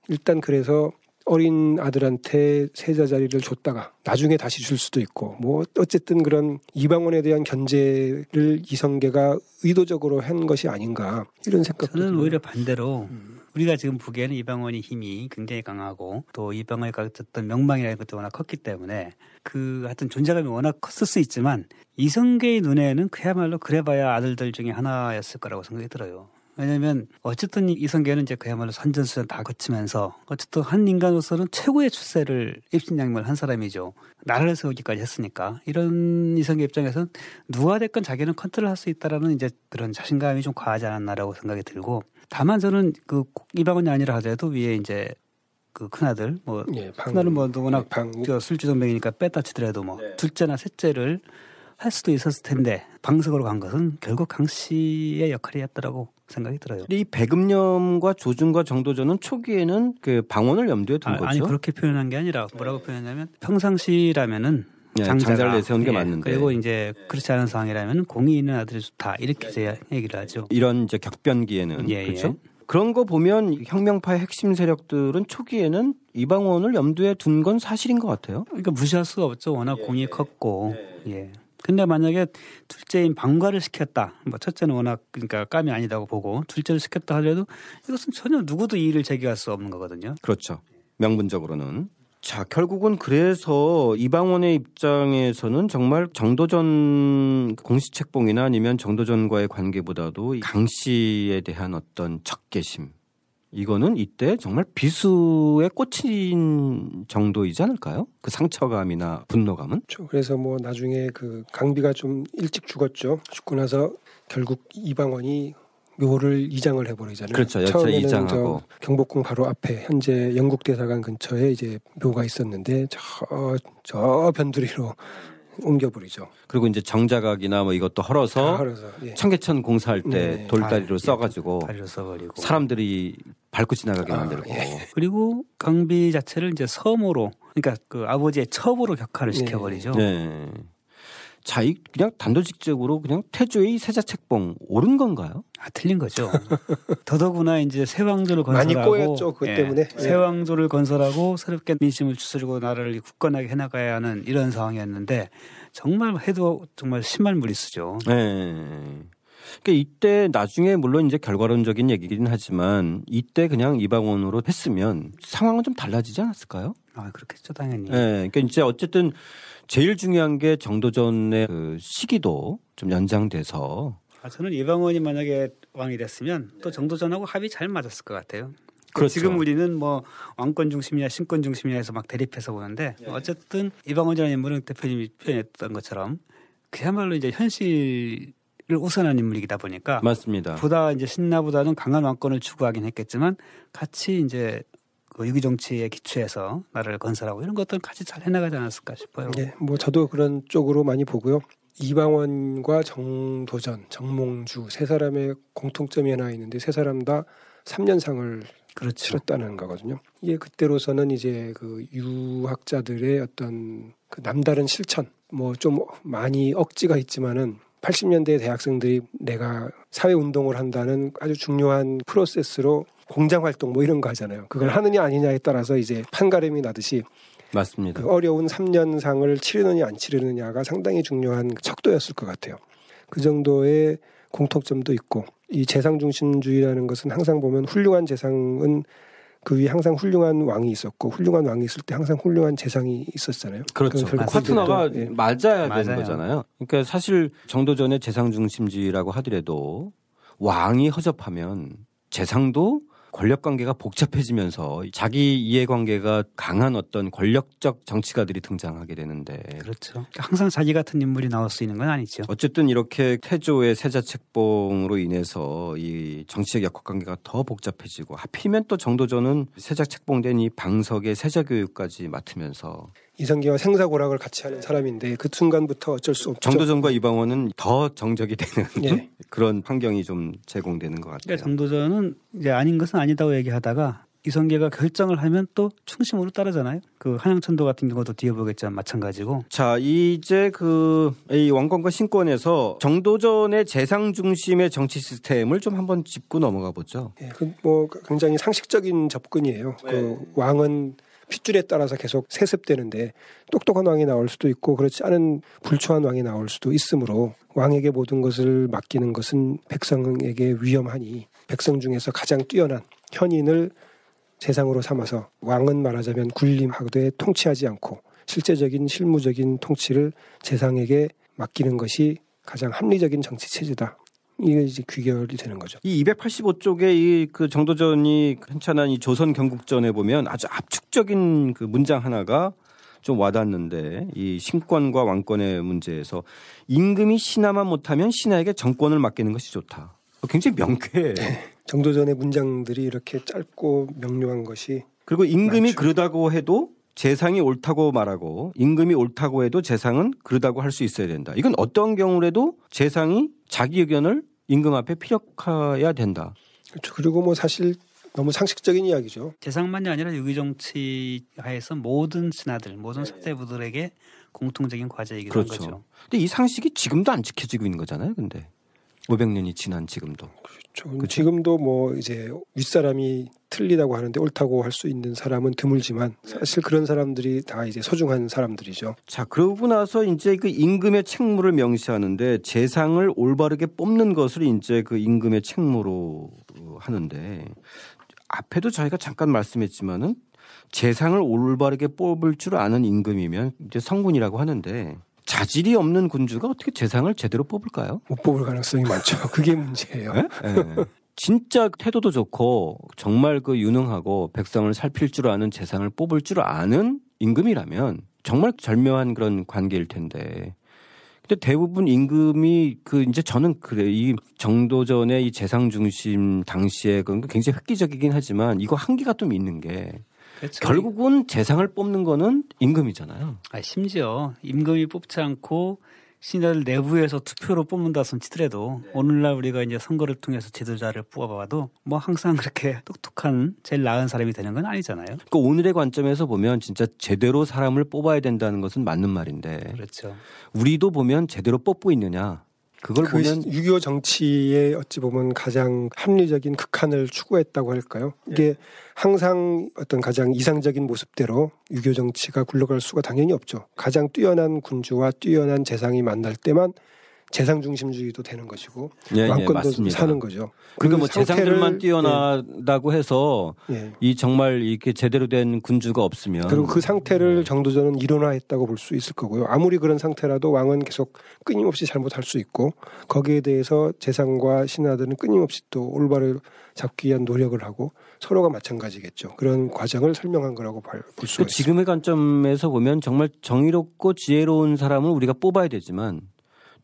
일단 그래서 어린 아들한테 세자 자리를 줬다가 나중에 다시 줄 수도 있고 뭐 어쨌든 그런 이방원에 대한 견제를 이성계가 의도적으로 한 것이 아닌가 이런 생각도 저는 들어요. 오히려 반대로 음. 우리가 지금 보기에는 이방원의 힘이 굉장히 강하고 또 이방원이 가졌던 명망이라는 것도 워낙 컸기 때문에 그 하여튼 존재감이 워낙 컸을 수 있지만 이성계의 눈에는 그야말로 그래봐야 아들들 중에 하나였을 거라고 생각이 들어요. 왜냐하면 어쨌든 이성계는 이제 그야말로 산전수전 다 거치면서 어쨌든 한 인간으로서는 최고의 출세를 입신양명을 한 사람이죠. 나라를 세우기까지 했으니까. 이런 이성계 입장에서는 누가 됐건 자기는 컨트롤할 수 있다라는 이제 그런 자신감이 좀 과하지 않았나라고 생각이 들고. 다만 저는 그꼭 이방원이 아니라 하더라도 위에 이제 그 큰아들 뭐 예, 방, 큰아들은 뭐 방, 저 술주정뱅이니까 뺐다 치더라도 뭐 둘째나 셋째를 할 수도 있었을 텐데 방석으로 간 것은 결국 강 씨의 역할이었더라고 생각이 들어요. 이 배금념과 조준과 정도전은 초기에는 그 방언을 염두에 둔 아, 거죠. 아니 그렇게 표현한 게 아니라 뭐라고 표현하냐면 평상시라면은 네, 장자가 장자를 내세우는 게 예, 맞는데. 그리고 이제 그렇지 않은 상황이라면 공이 있는 아들이 좋다 이렇게 제가 얘기를 하죠. 이런 이제 격변기에는 예, 그렇죠. 예. 그런 거 보면 혁명파의 핵심 세력들은 초기에는 이방원을 염두에 둔 건 사실인 것 같아요. 그러니까 무시할 수가 없죠. 워낙 공이 컸고. 예. 근데 만약에 둘째인 방과를 시켰다. 뭐 첫째는 워낙 그러니까 감이 아니다고 보고 둘째를 시켰다 하더라도 이것은 전혀 누구도 이의를 제기할 수 없는 거거든요. 그렇죠. 명분적으로는. 자, 결국은 그래서 이방원의 입장에서는 정말 정도전 공시책봉이나 아니면 정도전과의 관계보다도 이강 씨에 대한 어떤 적개심 이거는 이때 정말 비수에 꽂힌 정도이지 않을까요? 그 상처감이나 분노감은? 그렇죠. 그래서 뭐 나중에 그 강비가 좀 일찍 죽었죠. 죽고 나서 결국 이방원이 묘를 이장을 해버리잖아요. 그렇죠. 처음에는 이장하고. 저 경복궁 바로 앞에 현재 영국 대사관 근처에 이제 묘가 있었는데 저 저 변두리로 옮겨버리죠. 그리고 이제 정자각이나 뭐 이것도 헐어서 다 헐어서 예. 청계천 공사할 때 네. 돌다리로 아, 써가지고 다리를 써버리고. 사람들이 밟고 지나가게 아, 만들고 예. 그리고 강비 자체를 이제 섬으로 그러니까 그 아버지의 첩으로 격화를 네. 시켜버리죠. 네. 자, 이 그냥 단도직적으로 그냥 태조의 세자 책봉 옳은 건가요? 아, 틀린 거죠. 더더구나 이제 새 왕조를 많이 건설하고 꼬였죠, 그것 때문에. 새 예. 왕조를 건설하고 새롭게 민심을 추스르고 나라를 굳건하게 해나가야 하는 이런 상황이었는데 정말 해도 정말 심한 무리수죠. 네. 그러니까 이때 나중에 물론 이제 결과론적인 얘기긴 하지만 이때 그냥 이방원으로 했으면 상황은 좀 달라지지 않았을까요? 아 그렇겠죠 당연히. 네. 그러니까 이제 어쨌든 제일 중요한 게 정도전의 그 시기도 좀 연장돼서 아, 저는 이방원이 만약에 왕이 됐으면 또 정도전하고 합이 잘 맞았을 것 같아요. 그렇죠. 지금 우리는 뭐 왕권 중심이냐 신권 중심이냐 해서 막 대립해서 보는데 어쨌든 이방원이라는 인물은 대표님이 표현했던 것처럼 그야말로 이제 현실을 우선한 인물이다 보니까 맞습니다. 보다 이제 신나보다는 강한 왕권을 추구하긴 했겠지만 같이 이제 그 유기 정치에 기초해서 나라를 건설하고 이런 것들은 같이 잘 해나가지 않았을까 싶어요. 예, 뭐 저도 그런 쪽으로 많이 보고요. 이방원과 정도전, 정몽주 세 사람의 공통점이 하나 있는데 세 사람 다 3년상을 그렇죠. 치렀다는 거거든요. 이게 그때로서는 이제 그 유학자들의 어떤 그 남다른 실천, 뭐 좀 많이 억지가 있지만은 80년대 대학생들이 내가 사회 운동을 한다는 아주 중요한 프로세스로 공장 활동 뭐 이런 거 하잖아요. 그걸 하느냐 아니냐에 따라서 이제 판가름이 나듯이 맞습니다. 그 어려운 3년상을 치르느냐 안 치르느냐가 상당히 중요한 척도였을 것 같아요. 그 정도의 공통점도 있고 이 재상 중심주의라는 것은 항상 보면 훌륭한 재상은 그 위에 항상 훌륭한 왕이 있었고 훌륭한 왕이 있을 때 항상 훌륭한 재상이 있었잖아요. 그렇죠. 파트너가 예. 맞아야 맞아요. 되는 거잖아요. 그러니까 사실 정도전의 재상 중심주의라고 하더라도 왕이 허접하면 재상도 권력 관계가 복잡해지면서 자기 이해 관계가 강한 어떤 권력적 정치가들이 등장하게 되는데 그렇죠. 그러니까 항상 자기 같은 인물이 나올 수 있는 건 아니죠. 어쨌든 이렇게 태조의 세자책봉으로 인해서 이 정치적 역학 관계가 더 복잡해지고 하필이면 또 정도전은 세자책봉된 이 방석의 세자교육까지 맡으면서 이성계와 생사고락을 같이 하는 사람인데 그 순간부터 어쩔 수 없죠. 정도전과 이방원은 더 정적이 되는 예. 그런 환경이 좀 제공되는 것 같아요. 그러니까 정도전은 이제 아닌 것은 아니다고 얘기하다가 이성계가 결정을 하면 또 충심으로 따르잖아요. 그 한양천도 같은 경우도 뒤에 보겠지만 마찬가지고. 자, 이제 그, 이 왕권과 신권에서 정도전의 재상 중심의 정치 시스템을 좀 한번 짚고 넘어가 보죠. 예, 그 뭐 굉장히 상식적인 접근이에요. 그 왕은 핏줄에 따라서 계속 세습되는데 똑똑한 왕이 나올 수도 있고 그렇지 않은 불초한 왕이 나올 수도 있으므로 왕에게 모든 것을 맡기는 것은 백성에게 위험하니 백성 중에서 가장 뛰어난 현인을 재상으로 삼아서 왕은 말하자면 군림하되 통치하지 않고 실제적인 실무적인 통치를 재상에게 맡기는 것이 가장 합리적인 정치 체제다. 이게 이제 귀결이 되는 거죠. 이 285쪽에 이 그 정도전이 괜찮은 이 조선 경국전에 보면 아주 압축적인 그 문장 하나가 좀 와닿는데 이 신권과 왕권의 문제에서 임금이 신하만 못하면 신하에게 정권을 맡기는 것이 좋다. 굉장히 명쾌해. 정도전의 문장들이 이렇게 짧고 명료한 것이 그리고 임금이 많죠. 그러다고 해도 재상이 옳다고 말하고 임금이 옳다고 해도 재상은 그러다고 할 수 있어야 된다. 이건 어떤 경우라도 재상이 자기 의견을 임금 앞에 피력해야 된다. 그렇죠. 그리고 뭐 사실 너무 상식적인 이야기죠. 재상만이 아니라 유기 정치 하에서 모든 신하들, 모든 사대부들에게 공통적인 과제이기도 그렇죠. 한 거죠. 근데 이 상식이 지금도 안 지켜지고 있는 거잖아요. 근데 500년이 지난 지금도. 그렇죠. 그쵸? 지금도 뭐 이제 윗사람이 틀리다고 하는데 옳다고 할 수 있는 사람은 드물지만 사실 그런 사람들이 다 이제 소중한 사람들이죠. 자, 그러고 나서 이제 그 임금의 책무를 명시하는데 재상을 올바르게 뽑는 것을 이제 그 임금의 책무로 어, 하는데 앞에도 저희가 잠깐 말씀했지만은 재상을 올바르게 뽑을 줄 아는 임금이면 이제 성군이라고 하는데 자질이 없는 군주가 어떻게 재상을 제대로 뽑을까요? 못 뽑을 가능성이 많죠. 그게 문제예요. 예? 진짜 태도도 좋고 정말 그 유능하고 백성을 살필 줄 아는 재상을 뽑을 줄 아는 임금이라면 정말 절묘한 그런 관계일 텐데. 근데 대부분 임금이 그 이제 저는 그래 이 정도전의 이 재상 중심 당시에 그건 굉장히 획기적이긴 하지만 이거 한계가 좀 있는 게 그렇죠. 결국은 재상을 뽑는 거는 임금이잖아요. 아, 심지어 임금이 뽑지 않고 신하들 내부에서 투표로 뽑는다 손 치더라도 오늘날 우리가 이제 선거를 통해서 지도자를 뽑아봐도 뭐 항상 그렇게 똑똑한 제일 나은 사람이 되는 건 아니잖아요. 그러니까 오늘의 관점에서 보면 진짜 제대로 사람을 뽑아야 된다는 것은 맞는 말인데 그렇죠. 우리도 보면 제대로 뽑고 있느냐 그걸 그 보면 6.25 정치에 어찌 보면 가장 합리적인 극한을 추구했다고 할까요? 이게 항상 어떤 가장 이상적인 모습대로 6.25 정치가 굴러갈 수가 당연히 없죠. 가장 뛰어난 군주와 뛰어난 재상이 만날 때만 재상 중심주의도 되는 것이고 예, 예, 왕권도 맞습니다. 사는 거죠. 그러니까 뭐그 재상들만 상태를- 뛰어나다고 해서 예, 예. 이 정말 이렇게 제대로 된 군주가 없으면 그리고 그 네. 상태를 정도전은 일원화했다고 볼 수 있을 거고요. 아무리 그런 상태라도 왕은 계속 끊임없이 잘못할 수 있고 거기에 대해서 재상과 신하들은 끊임없이 또 올바를 잡기 위한 노력을 하고 서로가 마찬가지겠죠. 그런 과정을 설명한 거라고 볼 수가 그 있습니다. 지금의 관점에서 보면 정말 정의롭고 지혜로운 사람을 우리가 뽑아야 되지만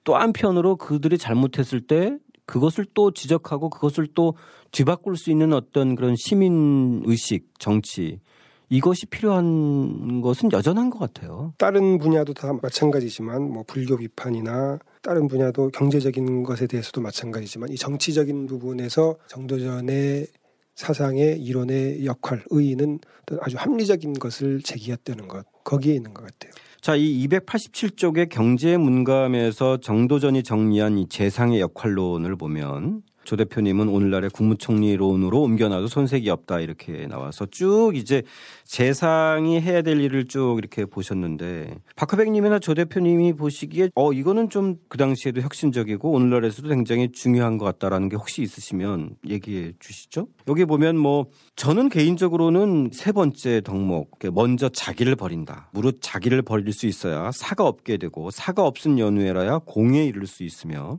또 한편으로 그들이 잘못했을 때 그것을 또 지적하고 그것을 또 뒤바꿀 수 있는 어떤 그런 시민 의식, 정치 이것이 필요한 것은 여전한 것 같아요. 다른 분야도 다 마찬가지지만 뭐 불교 비판이나 다른 분야도 경제적인 것에 대해서도 마찬가지지만 이 정치적인 부분에서 정도전의 사상의 이론의 역할, 의의는 아주 합리적인 것을 제기했다는 것 거기에 있는 것 같아요. 자, 이 287쪽의 경제 문감에서 정도전이 정리한 이 재상의 역할론을 보면 조 대표님은 오늘날의 국무총리론으로 옮겨놔도 손색이 없다 이렇게 나와서 쭉 이제 재상이 해야 될 일을 쭉 이렇게 보셨는데 박하백님이나 조 대표님이 보시기에 어 이거는 좀 그 당시에도 혁신적이고 오늘날에서도 굉장히 중요한 것 같다라는 게 혹시 있으시면 얘기해 주시죠. 여기 보면 뭐 저는 개인적으로는 세 번째 덕목 먼저 자기를 버린다. 무릇 자기를 버릴 수 있어야 사가 없게 되고 사가 없은 연후에라야 공에 이를 수 있으며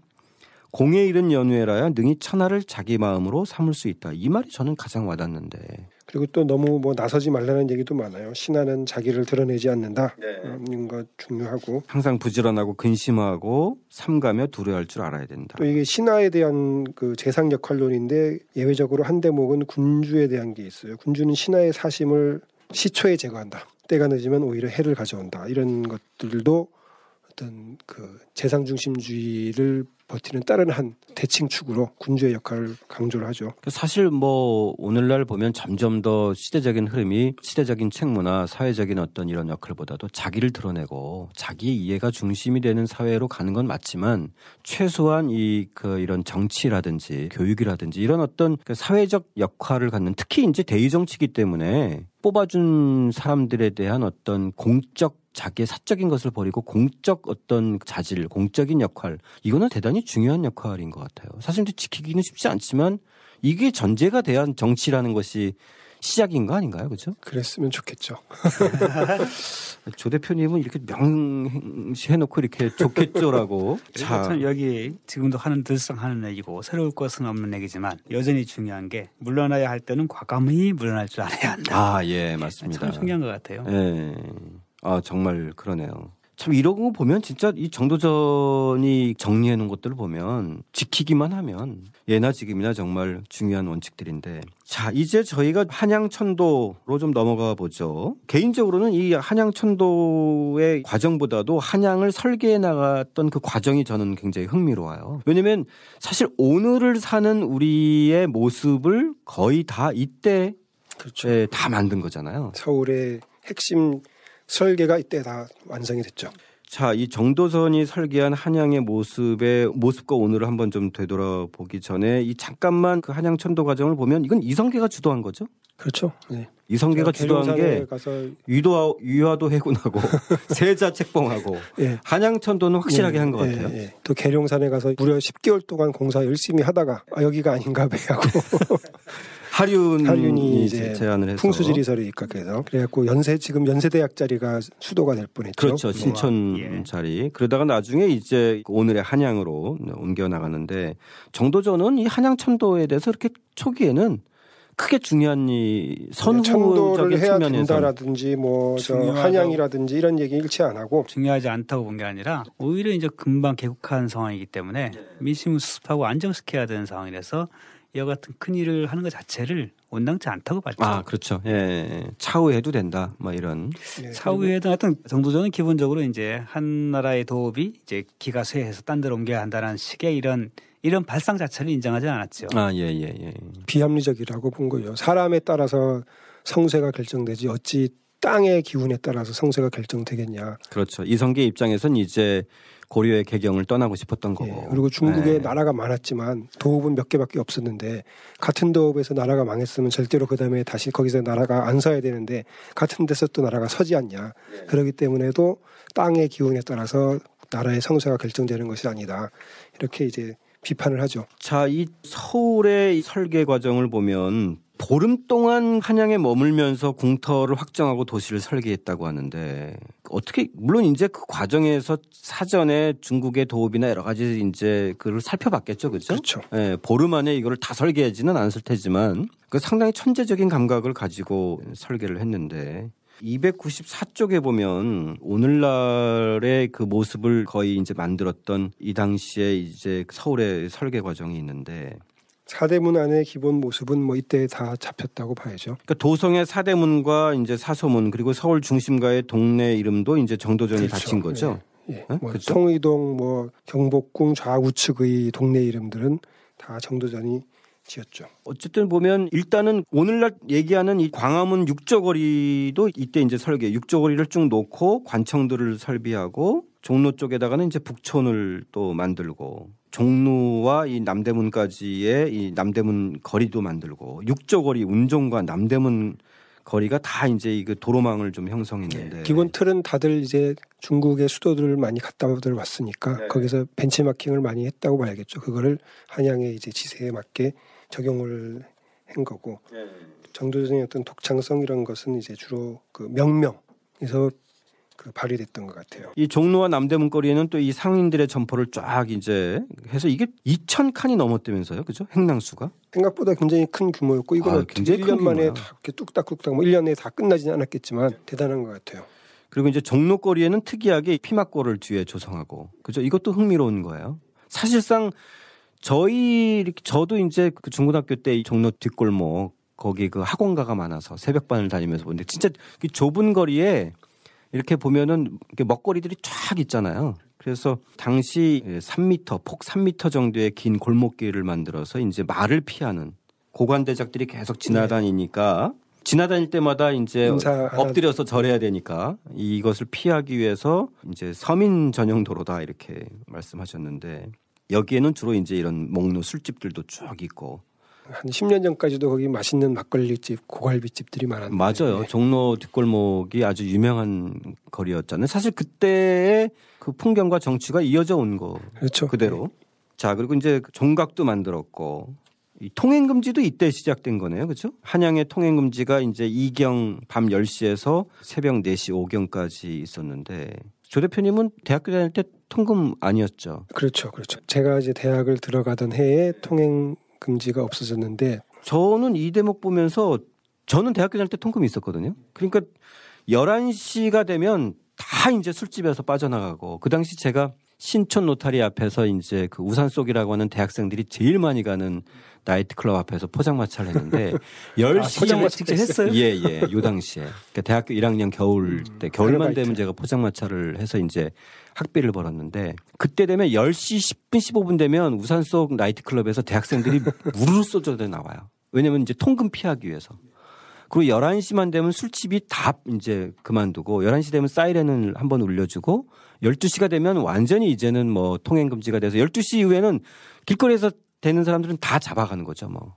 공에 이른 연후에라야 능히 천하를 자기 마음으로 삼을 수 있다. 이 말이 저는 가장 와닿는데. 그리고 또 너무 뭐 나서지 말라는 얘기도 많아요. 신하는 자기를 드러내지 않는다. 어, 이런 거 중요하고 항상 부지런하고 근심하고 삼가며 두려워할 줄 알아야 된다. 또 이게 신하에 대한 그 재상 역할론인데 예외적으로 한 대목은 군주에 대한 게 있어요. 군주는 신하의 사심을 시초에 제거한다. 때가 늦으면 오히려 해를 가져온다. 이런 것들도 어떤 그 재상 중심주의를 버티는 다른 한 대칭 축으로 군주의 역할을 강조를 하죠. 사실 뭐 오늘날 보면 점점 더 시대적인 흐름이 시대적인 책무나 사회적인 어떤 이런 역할보다도 자기를 드러내고 자기 이해가 중심이 되는 사회로 가는 건 맞지만 최소한 이 그 이런 정치라든지 교육이라든지 이런 어떤 그 사회적 역할을 갖는 특히 이제 대의 정치기 때문에 뽑아준 사람들에 대한 어떤 공적 자기의 사적인 것을 버리고 공적 어떤 자질, 공적인 역할 이거는 대단히 중요한 역할인 것 같아요. 사실 지키기는 쉽지 않지만 이게 전제가 돼야 정치라는 것이 시작인 거 아닌가요, 그렇죠? 그랬으면 좋겠죠. 조 대표님은 이렇게 명시해놓고 이렇게 좋겠죠라고. 자, 참 여기 지금도 하는 늘상 하는 얘기고 새로울 것은 없는 얘기지만 여전히 중요한 게 물러나야 할 때는 과감히 물러날 줄 알아야 한다. 아, 예, 맞습니다. 참 중요한 것 같아요. 예. 아, 정말 그러네요. 참 이런 거 보면 진짜 이 정도전이 정리해 놓은 것들을 보면 지키기만 하면 예나 지금이나 정말 중요한 원칙들인데 자 이제 저희가 한양천도로 좀 넘어가 보죠. 개인적으로는 이 한양천도의 과정보다도 한양을 설계해 나갔던 그 과정이 저는 굉장히 흥미로워요. 왜냐하면 사실 오늘을 사는 우리의 모습을 거의 다 이때 그렇죠. 예, 다 만든 거잖아요. 서울의 핵심 설계가 이때 다 완성이 됐죠. 자, 이 정도선이 설계한 한양의 모습의 모습과 오늘을 한번 좀 되돌아보기 전에 이 잠깐만 그 한양 천도 과정을 보면 이건 이성계가 주도한 거죠. 그렇죠. 네. 이성계가 주도한 게 가서 위도 위화도 해군하고 세자 책봉하고 예. 한양 천도는 확실하게 예, 한것 예, 같아요. 예. 또 계룡산에 가서 무려 10개월 동안 공사 열심히 하다가 아, 여기가 아닌가 봐 하고 하륜이, 한륜이 이제 제안을 해서 풍수지리설에 입각해서 그래갖고 연세 지금 연세대학 자리가 수도가 될 뻔했죠. 그렇죠. 네. 신천 예. 자리. 그러다가 나중에 이제 오늘의 한양으로 옮겨 나가는데 정도전은 이 한양 천도에 대해서 이렇게 초기에는 크게 중요한 이 선후적인 해야 측면에서 된다라든지 뭐. 한양이라든지 이런 얘기 일체 안 하고 중요하지 않다고 본 게 아니라 오히려 이제 금방 개국한 상황이기 때문에 민심을 수습하고 안정시켜야 되는 상황이라서 이와 같은 큰 일을 하는 것 자체를 온당치 않다고 봤죠. 아 그렇죠. 예, 예. 차후해도 된다. 뭐 이런. 예, 차후에도 하여튼 정도전은 기본적으로 이제 한 나라의 도읍이 이제 기가 쇠해서 딴 데로 옮겨야 한다는 식의 이런 이런 발상 자체를 인정하지 않았죠. 아 예 예 예. 비합리적이라고 본 거죠. 사람에 따라서 성쇠가 결정되지 어찌 땅의 기운에 따라서 성쇠가 결정되겠냐. 그렇죠. 이성계 입장에선 이제 고려의 개경을 떠나고 싶었던 거고. 예, 그리고 중국에 예. 나라가 많았지만 도읍은 몇 개밖에 없었는데 같은 도읍에서 나라가 망했으면 절대로 그 다음에 다시 거기서 나라가 안 서야 되는데 같은 데서 또 나라가 서지 않냐. 그렇기 때문에도 땅의 기운에 따라서 나라의 성쇠가 결정되는 것이 아니다. 이렇게 이제 비판을 하죠. 자, 이 서울의 이 설계 과정을 보면 보름 동안 한양에 머물면서 궁터를 확정하고 도시를 설계했다고 하는데 어떻게 물론 이제 그 과정에서 사전에 중국의 도읍이나 여러 가지 이제 그를 살펴봤겠죠, 그렇죠? 그렇죠. 예, 보름 안에 이거를 다 설계하지는 않았을 테지만 그 상당히 천재적인 감각을 가지고 설계를 했는데 294쪽에 보면 오늘날의 그 모습을 거의 이제 만들었던 이 당시에 이제 서울의 설계 과정이 있는데 사대문 안의 기본 모습은 뭐 이때 다 잡혔다고 봐야죠. 그러니까 도성의 사대문과 이제 사소문 그리고 서울 중심가의 동네 이름도 이제 정도전이 그렇죠. 다친 거죠. 예. 어? 뭐 그렇죠? 통의동, 뭐 경복궁 좌우측의 동네 이름들은 다 정도전이 지었죠. 어쨌든 보면 일단은 오늘날 얘기하는 이 광화문 육조거리도 이때 이제 설계 육조거리를 쭉 놓고 관청들을 설비하고 종로 쪽에다가는 이제 북촌을 또 만들고 종로와 이 남대문까지의 이 남대문 거리도 만들고 육조 거리 운종과 남대문 거리가 다 이제 이 그 도로망을 좀 형성했는데 기본 틀은 다들 이제 중국의 수도들을 많이 갔다들 왔으니까 네. 거기서 벤치마킹을 많이 했다고 봐야겠죠. 그거를 한양의 이제 지세에 맞게 적용을 한 거고 정도전의 어떤 독창성 이런 것은 이제 주로 그 명명에서 그 발휘됐던 것 같아요. 이 종로와 남대문 거리에는 또 이 상인들의 점포를 쫙 이제 해서 이게 2천 칸이 넘었다면서요, 그죠? 행랑수가? 생각보다 굉장히 큰 규모였고 이거는 아, 굉장히 1년 큰 만에. 다 이렇게 뚝딱뚝딱 뭐 1년에 다 끝나지는 않았겠지만 대단한 것 같아요. 그리고 이제 종로 거리에는 특이하게 피막골을 뒤에 조성하고, 그죠? 이것도 흥미로운 거예요. 사실상 저희 이렇게 저도 이제 그 중고등학교 때 이 종로 뒷골목 거기 그 학원가가 많아서 새벽반을 다니면서 보는데 진짜 그 좁은 거리에 이렇게 보면은 먹거리들이 쫙 있잖아요. 그래서 당시 3m 폭 3m 정도의 긴 골목길을 만들어서 이제 말을 피하는 고관대작들이 계속 지나다니니까 지나다닐 때마다 이제 엎드려서 절해야 되니까 이것을 피하기 위해서 이제 서민 전용 도로다 이렇게 말씀하셨는데 여기에는 주로 이제 이런 목로 술집들도 쭉 있고 한 10년 전까지도 거기 맛있는 막걸리집, 고갈비집들이 많았는데 맞아요. 종로 뒷골목이 아주 유명한 거리였잖아요. 사실 그때의 그 풍경과 정치가 이어져 온 거 그렇죠. 그대로. 자 그리고 이제 종각도 만들었고 이 통행 금지도 이때 시작된 거네요, 그렇죠? 한양의 통행 금지가 이제 이경 밤 10시에서 새벽 4시 5경까지 있었는데 조 대표님은 대학교 다닐 때 통금 아니었죠? 그렇죠, 그렇죠. 제가 이제 대학을 들어가던 해에 통행 금지가 없어졌는데 저는 이 대목 보면서 저는 대학교 다닐 때 통금이 있었거든요. 그러니까 11시가 되면 다 이제 술집에서 빠져나가고 그 당시 제가 신촌 로타리 앞에서 이제 그 우산 속이라고 하는 대학생들이 제일 많이 가는 나이트클럽 앞에서 포장마차를 했는데 10시 포장마차 직접 했어요? 예, 예. 요 당시에. 그러니까 대학교 1학년 겨울 때 겨울만. 되면 제가 포장마차를 해서 이제 학비를 벌었는데 그때 되면 10시 10분 15분 되면 우산 속 나이트클럽에서 대학생들이 우르르 쏟아져 나와요. 왜냐면 이제 통금 피하기 위해서. 그리고 11시만 되면 술집이 다 이제 그만두고 11시 되면 사이렌을 한번 울려주고 12시가 되면 완전히 이제는 뭐 통행 금지가 돼서 12시 이후에는 길거리에서 되는 사람들은 다 잡아가는 거죠, 뭐.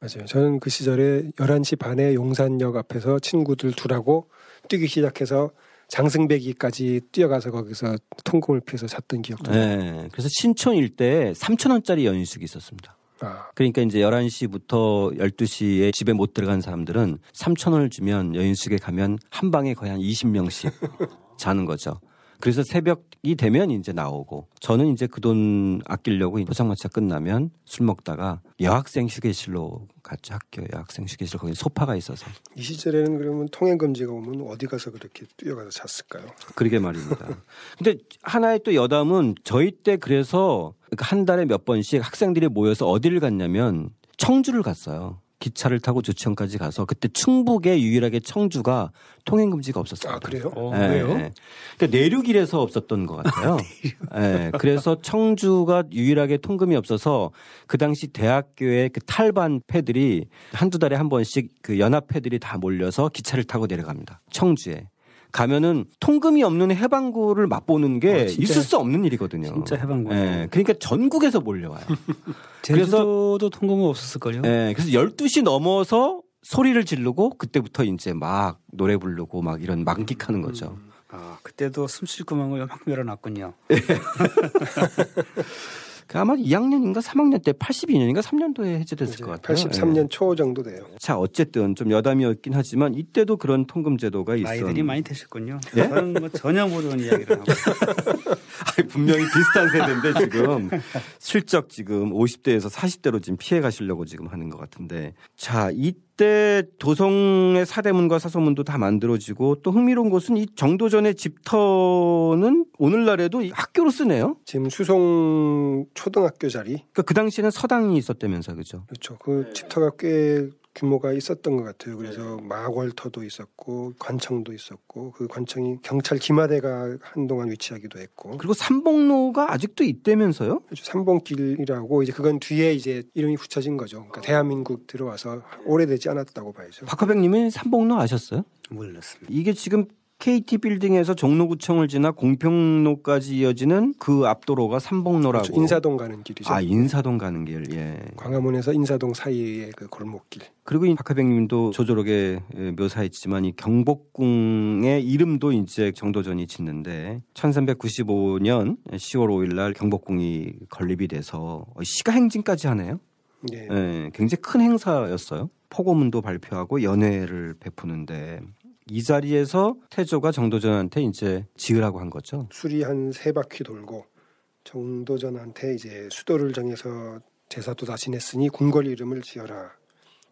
맞아요. 저는 그 시절에 11시 반에 용산역 앞에서 친구들 둘하고 뛰기 시작해서 장승배기까지 뛰어가서 거기서 통금을 피해서 잤던 기억도 나요. 네. 그래서 신촌 일대에 3,000원짜리 연휴숙이 있었습니다. 아, 그러니까 이제 11시부터 12시에 집에 못 들어간 사람들은 3,000원을 주면 여인숙에 가면 한 방에 거의 한 20명씩 자는 거죠. 그래서 새벽 이 되면 이제 나오고 저는 이제 그 돈 아끼려고 포장마차 끝나면 술 먹다가 여학생 휴게실로 갔죠. 학교 여학생 휴게실 거기 소파가 있어서 이 시절에는 그러면 통행 금지가 오면 어디 가서 그렇게 뛰어가서 잤을까요? 그러게 말입니다. 근데 하나의 또 여담은 저희 때 그래서 한 달에 몇 번씩 학생들이 모여서 어디를 갔냐면 청주를 갔어요. 기차를 타고 조치원까지 가서 그때 충북에 유일하게 청주가 통행 금지가 없었어요. 아 그래요? 어, 예, 왜요? 예. 그러니까 내륙일에서 없었던 것 같아요. 예, 그래서 청주가 유일하게 통금이 없어서 그 당시 대학교의 그 탈반 패들이 한두 달에 한 번씩 그 연합 패들이 다 몰려서 기차를 타고 내려갑니다. 청주에. 가면은 통금이 없는 해방구를 맛보는 게 어, 있을 수 없는 일이거든요. 진짜 해방구. 예, 그러니까 전국에서 몰려와요. 제주도도 통금은 없었을걸요? 예, 그래서 12시 넘어서 소리를 지르고 그때부터 이제 막 노래 부르고 막 이런 만끽하는 거죠. 아, 그때도 숨쉴 구멍을 막 열어놨군요. 그 아마 2학년인가 3학년 때 82년인가 3년도에 해제됐을 것 같아요. 83년 예. 초 정도 돼요. 자 어쨌든 좀 여담이었긴 하지만 이때도 그런 통금 제도가 있었. 나이들이 많이 되셨군요. 예? 저는 뭐 전혀 모르는 이야기를 하고. 아니, 분명히 비슷한 세대인데 지금 슬쩍 지금 50대에서 40대로 지금 피해 가시려고 지금 하는 것 같은데 자 이 때 도성의 사대문과 사서문도 다 만들어지고 또 흥미로운 것은 이 정도전의 집터는 오늘날에도 이 학교로 쓰네요. 지금 수송 초등학교 자리 그러니까 그 당시에는 서당이 있었다면서 그죠? 그렇죠. 그 집터가 꽤 규모가 있었던 것 같아요. 그래서 마월터도 있었고 관청도 있었고 그 관청이 경찰 기마대가 한동안 위치하기도 했고 그리고 삼봉로가 아직도 있다면서요? 그렇죠. 삼봉길이라고 이제 그건 뒤에 이제 이름이 붙여진 거죠. 그러니까 대한민국 들어와서 오래되지 않았다고 봐야죠. 박화백님은 삼봉로 아셨어요? 몰랐습니다. 이게 지금 KT 빌딩에서 종로구청을 지나 공평로까지 이어지는 그 앞도로가 삼봉로라고. 그렇죠. 인사동 가는 길이죠. 아 인사동 가는 길. 예. 광화문에서 인사동 사이의 그 골목길. 그리고 이 박하백님도 조조록에 예, 묘사했지만 이 경복궁의 이름도 이제 정도전이 짓는데 1395년 10월 5일날 경복궁이 건립이 돼서 시가 행진까지 하네요. 네. 예, 굉장히 큰 행사였어요. 포고문도 발표하고 연회를 베푸는데 이 자리에서 태조가 정도전한테 이제 지으라고 한 거죠. 술이 한 세 바퀴 돌고 정도전한테 이제 수도를 정해서 제사도 다 지냈으니 궁궐 이름을 지어라.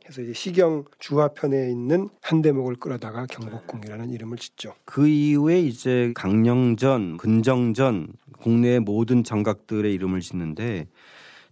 해서 이제 시경 주화편에 있는 한 대목을 끌어다가 경복궁이라는 이름을 짓죠. 그 이후에 이제 강령전, 근정전, 국내의 모든 정각들의 이름을 짓는데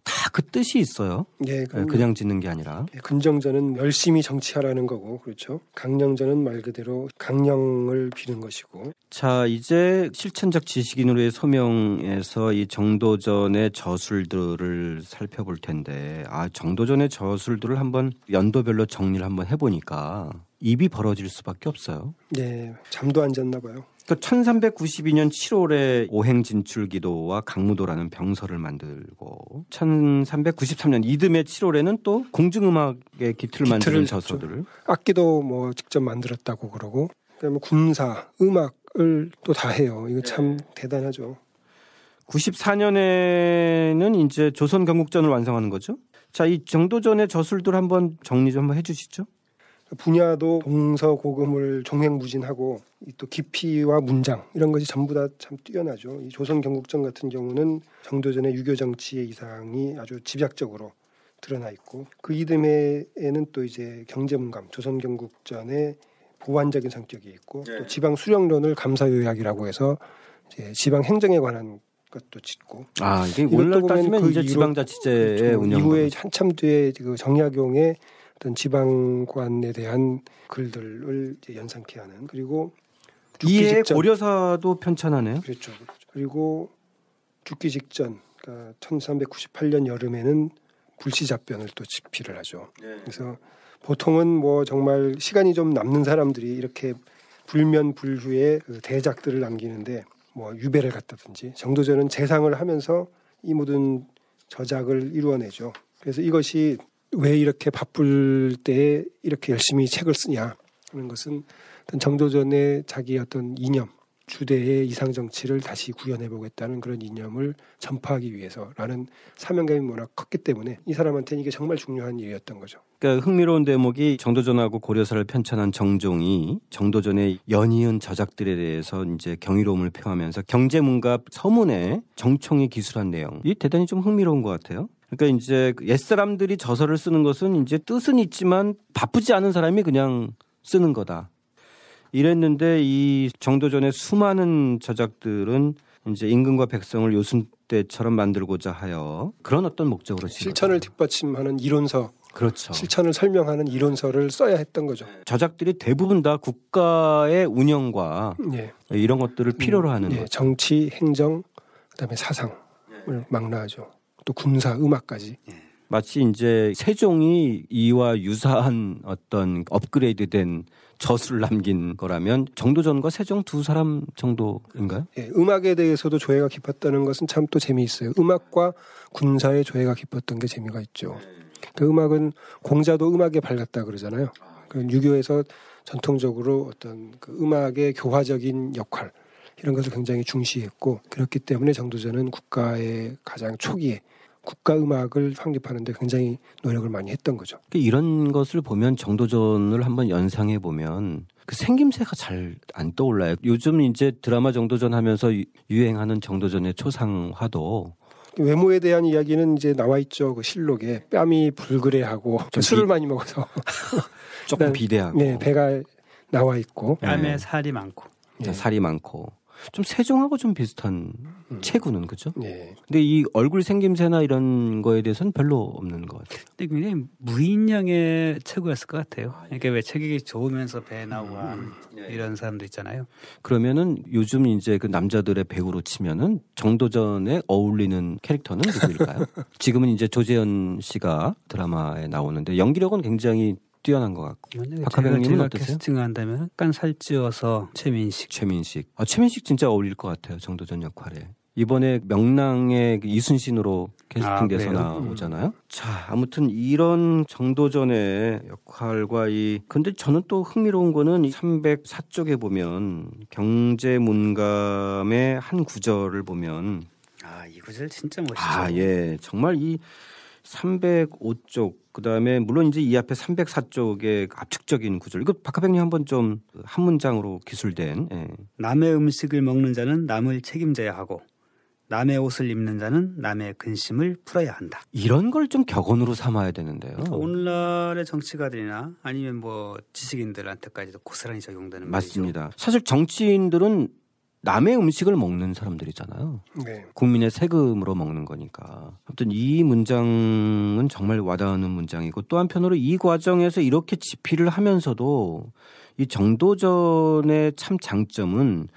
다 그 뜻이 있어요. 예, 예, 그 그냥 짓는 게 아니라. 예, 근정전은 열심히 정치하라는 거고, 그렇죠. 강령전은 말 그대로 강령을 비는 것이고, 자, 이제 실천적 지식인으로의 소명에서 이 정도전의 저술들을 살펴볼 텐데, 아, 정도전의 저술들을 한번 연도별로 정리를 한번 해보니까 입이 벌어질 수밖에 없어요. 예, 잠도 안 잤나 봐요. 그 1392년 7월에 오행 진출 기도와 강무도라는 병서를 만들고 1393년 이듬해 7월에는 또 궁중음악의 기틀을 만드는. 저서들을 악기도 뭐 직접 만들었다고 그러고, 그다음에 군사, 음악을 또 다 해요. 이거 참 대단하죠. 94년에는 이제 조선 경국전을 완성하는 거죠. 자, 이 정도전의 저술들 한번 정리 좀 한번 해주시죠. 분야도 동서고금을 종횡무진하고 이또 깊이와 문장 이런 것이 전부 다 참 뛰어나죠. 이 조선 경국전 같은 경우는 정도전의 유교 정치의 이상이 아주 집약적으로 드러나 있고 그 이듬해에는 또 이제 경제문감 조선 경국전의 보완적인 성격이 있고 또 지방 수령론을 감사 요약이라고 해서 이제 지방 행정에 관한 것도 짓고 아 이게 오늘날 보면 따지면 그 이제 지방자치제의 그렇죠. 운영 이후에 한참 뒤에 그 정약용의 어떤 지방관에 대한 글들을 이제 연상케 하는 그리고 이에 직전 고려사도 편찬하네요. 그렇죠. 그렇죠. 그리고 죽기 직전 그러니까 1398년 여름에는 불시잡변을 또 집필을 하죠. 그래서 보통은 뭐 정말 시간이 좀 남는 사람들이 이렇게 불면 불후에 그 대작들을 남기는데 뭐 유배를 갔다든지 정도전은 재상을 하면서 이 모든 저작을 이루어내죠. 그래서 이것이 왜 이렇게 바쁠 때에 이렇게 열심히 책을 쓰냐 하는 것은 어떤 정도전의 자기 어떤 이념 주대의 이상 정치를 다시 구현해 보겠다는 그런 이념을 전파하기 위해서라는 사명감이 워낙 컸기 때문에 이 사람한테는 이게 정말 중요한 일이었던 거죠. 그러니까 흥미로운 대목이 정도전하고 고려사를 편찬한 정종이 정도전의 연이은 저작들에 대해서 이제 경이로움을 표하면서 경제문갑 서문에 정총이 기술한 내용. 이 대단히 좀 흥미로운 것 같아요. 그러니까 이제 옛 사람들이 저서를 쓰는 것은 이제 뜻은 있지만 바쁘지 않은 사람이 그냥 쓰는 거다. 이랬는데 이 정도전의 수많은 저작들은 이제 임금과 백성을 요순때처럼 만들고자 하여 그런 어떤 목적으로 실천을. 뒷받침하는 이론서, 그렇죠. 실천을 설명하는 이론서를 써야 했던 거죠. 저작들이 대부분 다 국가의 운영과 예. 이런 것들을 필요로 하는 예, 것. 정치, 행정, 그다음에 사상을 망라하죠. 또 군사, 음악까지. 마치 이제 세종이 이와 유사한 어떤 업그레이드된 저수를 남긴 거라면 정도전과 세종 두 사람 정도인가요? 예, 음악에 대해서도 조예가 깊었다는 것은 참 또 재미있어요. 음악과 군사의 조예가 깊었던 게 재미가 있죠. 그 음악은 공자도 음악에 밝았다 그러잖아요. 그 유교에서 전통적으로 어떤 그 음악의 교화적인 역할 이런 것을 굉장히 중시했고 그렇기 때문에 정도전은 국가의 가장 초기에 국가 음악을 확립하는데 굉장히 노력을 많이 했던 거죠. 그러니까 이런 것을 보면 정도전을 한번 연상해 보면 그 생김새가 잘 안 떠올라요. 요즘 이제 드라마 정도전 하면서 유- 유행하는 정도전의 초상화도 외모에 대한 이야기는 이제 나와 있죠. 그 실록에 뺨이 불그레하고 좀 술을 비- 많이 먹어서 조금 네. 비대하고 네, 배가 나와 있고 뺨에 네. 살이 많고. 예. 살이 많고 좀 세종하고 좀 비슷한 음. 체구는 그죠? 예. 근데 이 얼굴 생김새나 이런 거에 대해서는 별로 없는 것 같아요. 근데 굉장히 무인형의 체구였을 것 같아요. 그러니까 왜 체격이 좋으면서 배 나오고 한 이런 사람도 있잖아요. 그러면은 요즘 이제 그 남자들의 배우로 치면은 정도전에 어울리는 캐릭터는 누구일까요? 지금은 이제 조재현 씨가 드라마에 나오는데 연기력은 굉장히 뛰어난 것 같고 제가 어떠세요? 캐스팅을 한다면 약간 살찌워서 최민식. 최민식. 아, 최민식 진짜 어울릴 것 같아요. 정도전 역할에. 이번에 명랑의 그 이순신으로 캐스팅돼서 아? 나오잖아요. 자, 아무튼 이런 정도전의 역할과 이 근데 저는 또 흥미로운 거는 304쪽에 보면 경제문감의 한 구절을 보면 아, 이 구절 진짜 멋있죠. 아, 예. 정말 이 305쪽 그다음에 물론 이제 이 앞에 304쪽의 압축적인 구절. 이거 박하백님 한번 좀 한 문장으로 기술된 예. 남의 음식을 먹는 자는 남을 책임져야 하고 남의 옷을 입는 자는 남의 근심을 풀어야 한다. 이런 걸 좀 격언으로 삼아야 되는데요. 그러니까 오늘날의 정치가들이나 아니면 뭐 지식인들한테까지도 고스란히 적용되는 말이죠. 맞습니다. 사실 정치인들은 남의 음식을 먹는 사람들이잖아요. 네. 국민의 세금으로 먹는 거니까. 아무튼 이 문장은 정말 와닿는 문장이고 또 한편으로 이 과정에서 이렇게 집필을 하면서도 이 정도전의 참 장점은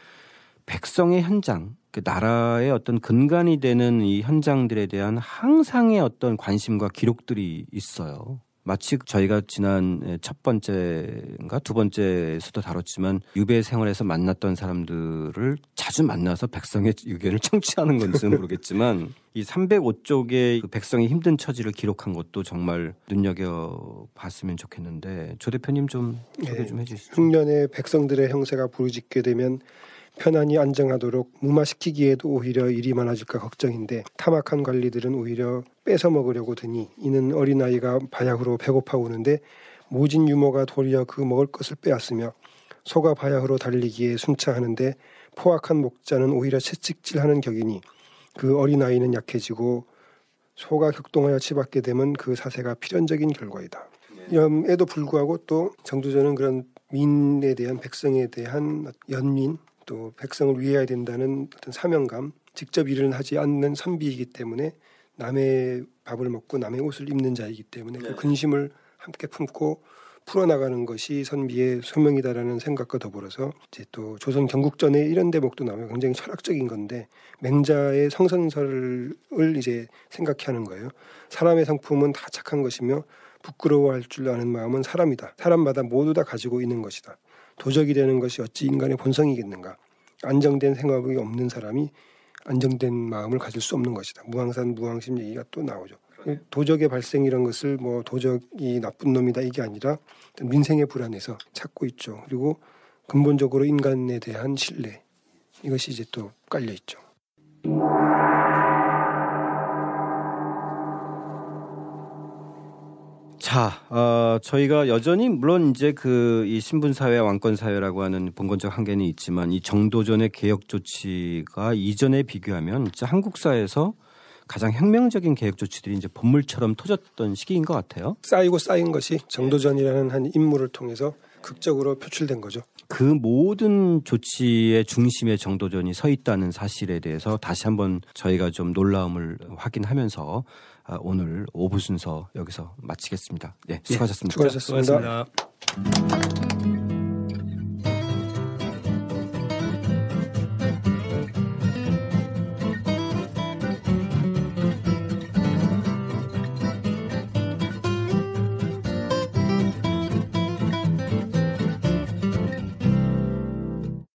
백성의 현장, 그 나라의 어떤 근간이 되는 이 현장들에 대한 항상의 어떤 관심과 기록들이 있어요. 마치 저희가 지난 첫 번째인가 두 번째에서도 다뤘지만 유배 생활에서 만났던 사람들을 자주 만나서 백성의 의견을 청취하는 건지는 모르겠지만 이 305쪽의 그 백성의 힘든 처지를 기록한 것도 정말 눈여겨 봤으면 좋겠는데 조 대표님 좀 소개 좀 해주시죠. 흉년에 백성들의 형세가 부르짖게 되면 편안히 안정하도록 무마시키기에도 오히려 일이 많아질까 걱정인데 타막한 관리들은 오히려 뺏어 먹으려고 드니 이는 어린아이가 바야흐로 배고파 오는데 모진 유모가 도리어 그 먹을 것을 빼앗으며 소가 바야흐로 달리기에 순차하는데 포악한 목자는 오히려 채찍질하는 격이니 그 어린아이는 약해지고 소가 격동하여 치받게 되면 그 사세가 필연적인 결과이다. 염에도 불구하고 또 정두전은 그런 민에 대한 백성에 대한 연민 또 백성을 위해야 된다는 어떤 사명감 직접 일은 하지 않는 선비이기 때문에 남의 밥을 먹고 남의 옷을 입는 자이기 때문에 그 근심을 함께 품고 풀어나가는 것이 선비의 소명이다라는 생각과 더불어서 이제 또 조선 경국전에 이런 대목도 나오면 굉장히 철학적인 건데 맹자의 성선설을 이제 생각하는 거예요. 사람의 성품은 다 착한 것이며 부끄러워할 줄 아는 마음은 사람이다. 사람마다 모두 다 가지고 있는 것이다. 도적이 되는 것이 어찌 인간의 본성이겠는가? 안정된 생각이 없는 사람이 안정된 마음을 가질 수 없는 것이다. 무항산 무항심 얘기가 또 나오죠. 도적의 발생 이런 것을 뭐 도적이 나쁜 놈이다 이게 아니라 민생의 불안에서 찾고 있죠. 그리고 근본적으로 인간에 대한 신뢰 이것이 이제 또 깔려 있죠. 자, 어, 저희가 여전히 물론 이제 그 이 신분 사회, 왕권 사회라고 하는 본건적 한계는 있지만 이 정도전의 개혁 조치가 이전에 비교하면 진짜 한국 사회에서 가장 혁명적인 개혁 조치들이 이제 본물처럼 터졌던 시기인 것 같아요. 쌓이고 쌓인 것이 정도전이라는 한 인물을 통해서 극적으로 표출된 거죠. 그 모든 조치의 중심에 정도전이 서 있다는 사실에 대해서 다시 한번 저희가 좀 놀라움을 확인하면서 아, 오늘 오부 순서 여기서 마치겠습니다. 네, 수고하셨습니다. 수고하셨습니다. 수고하셨습니다.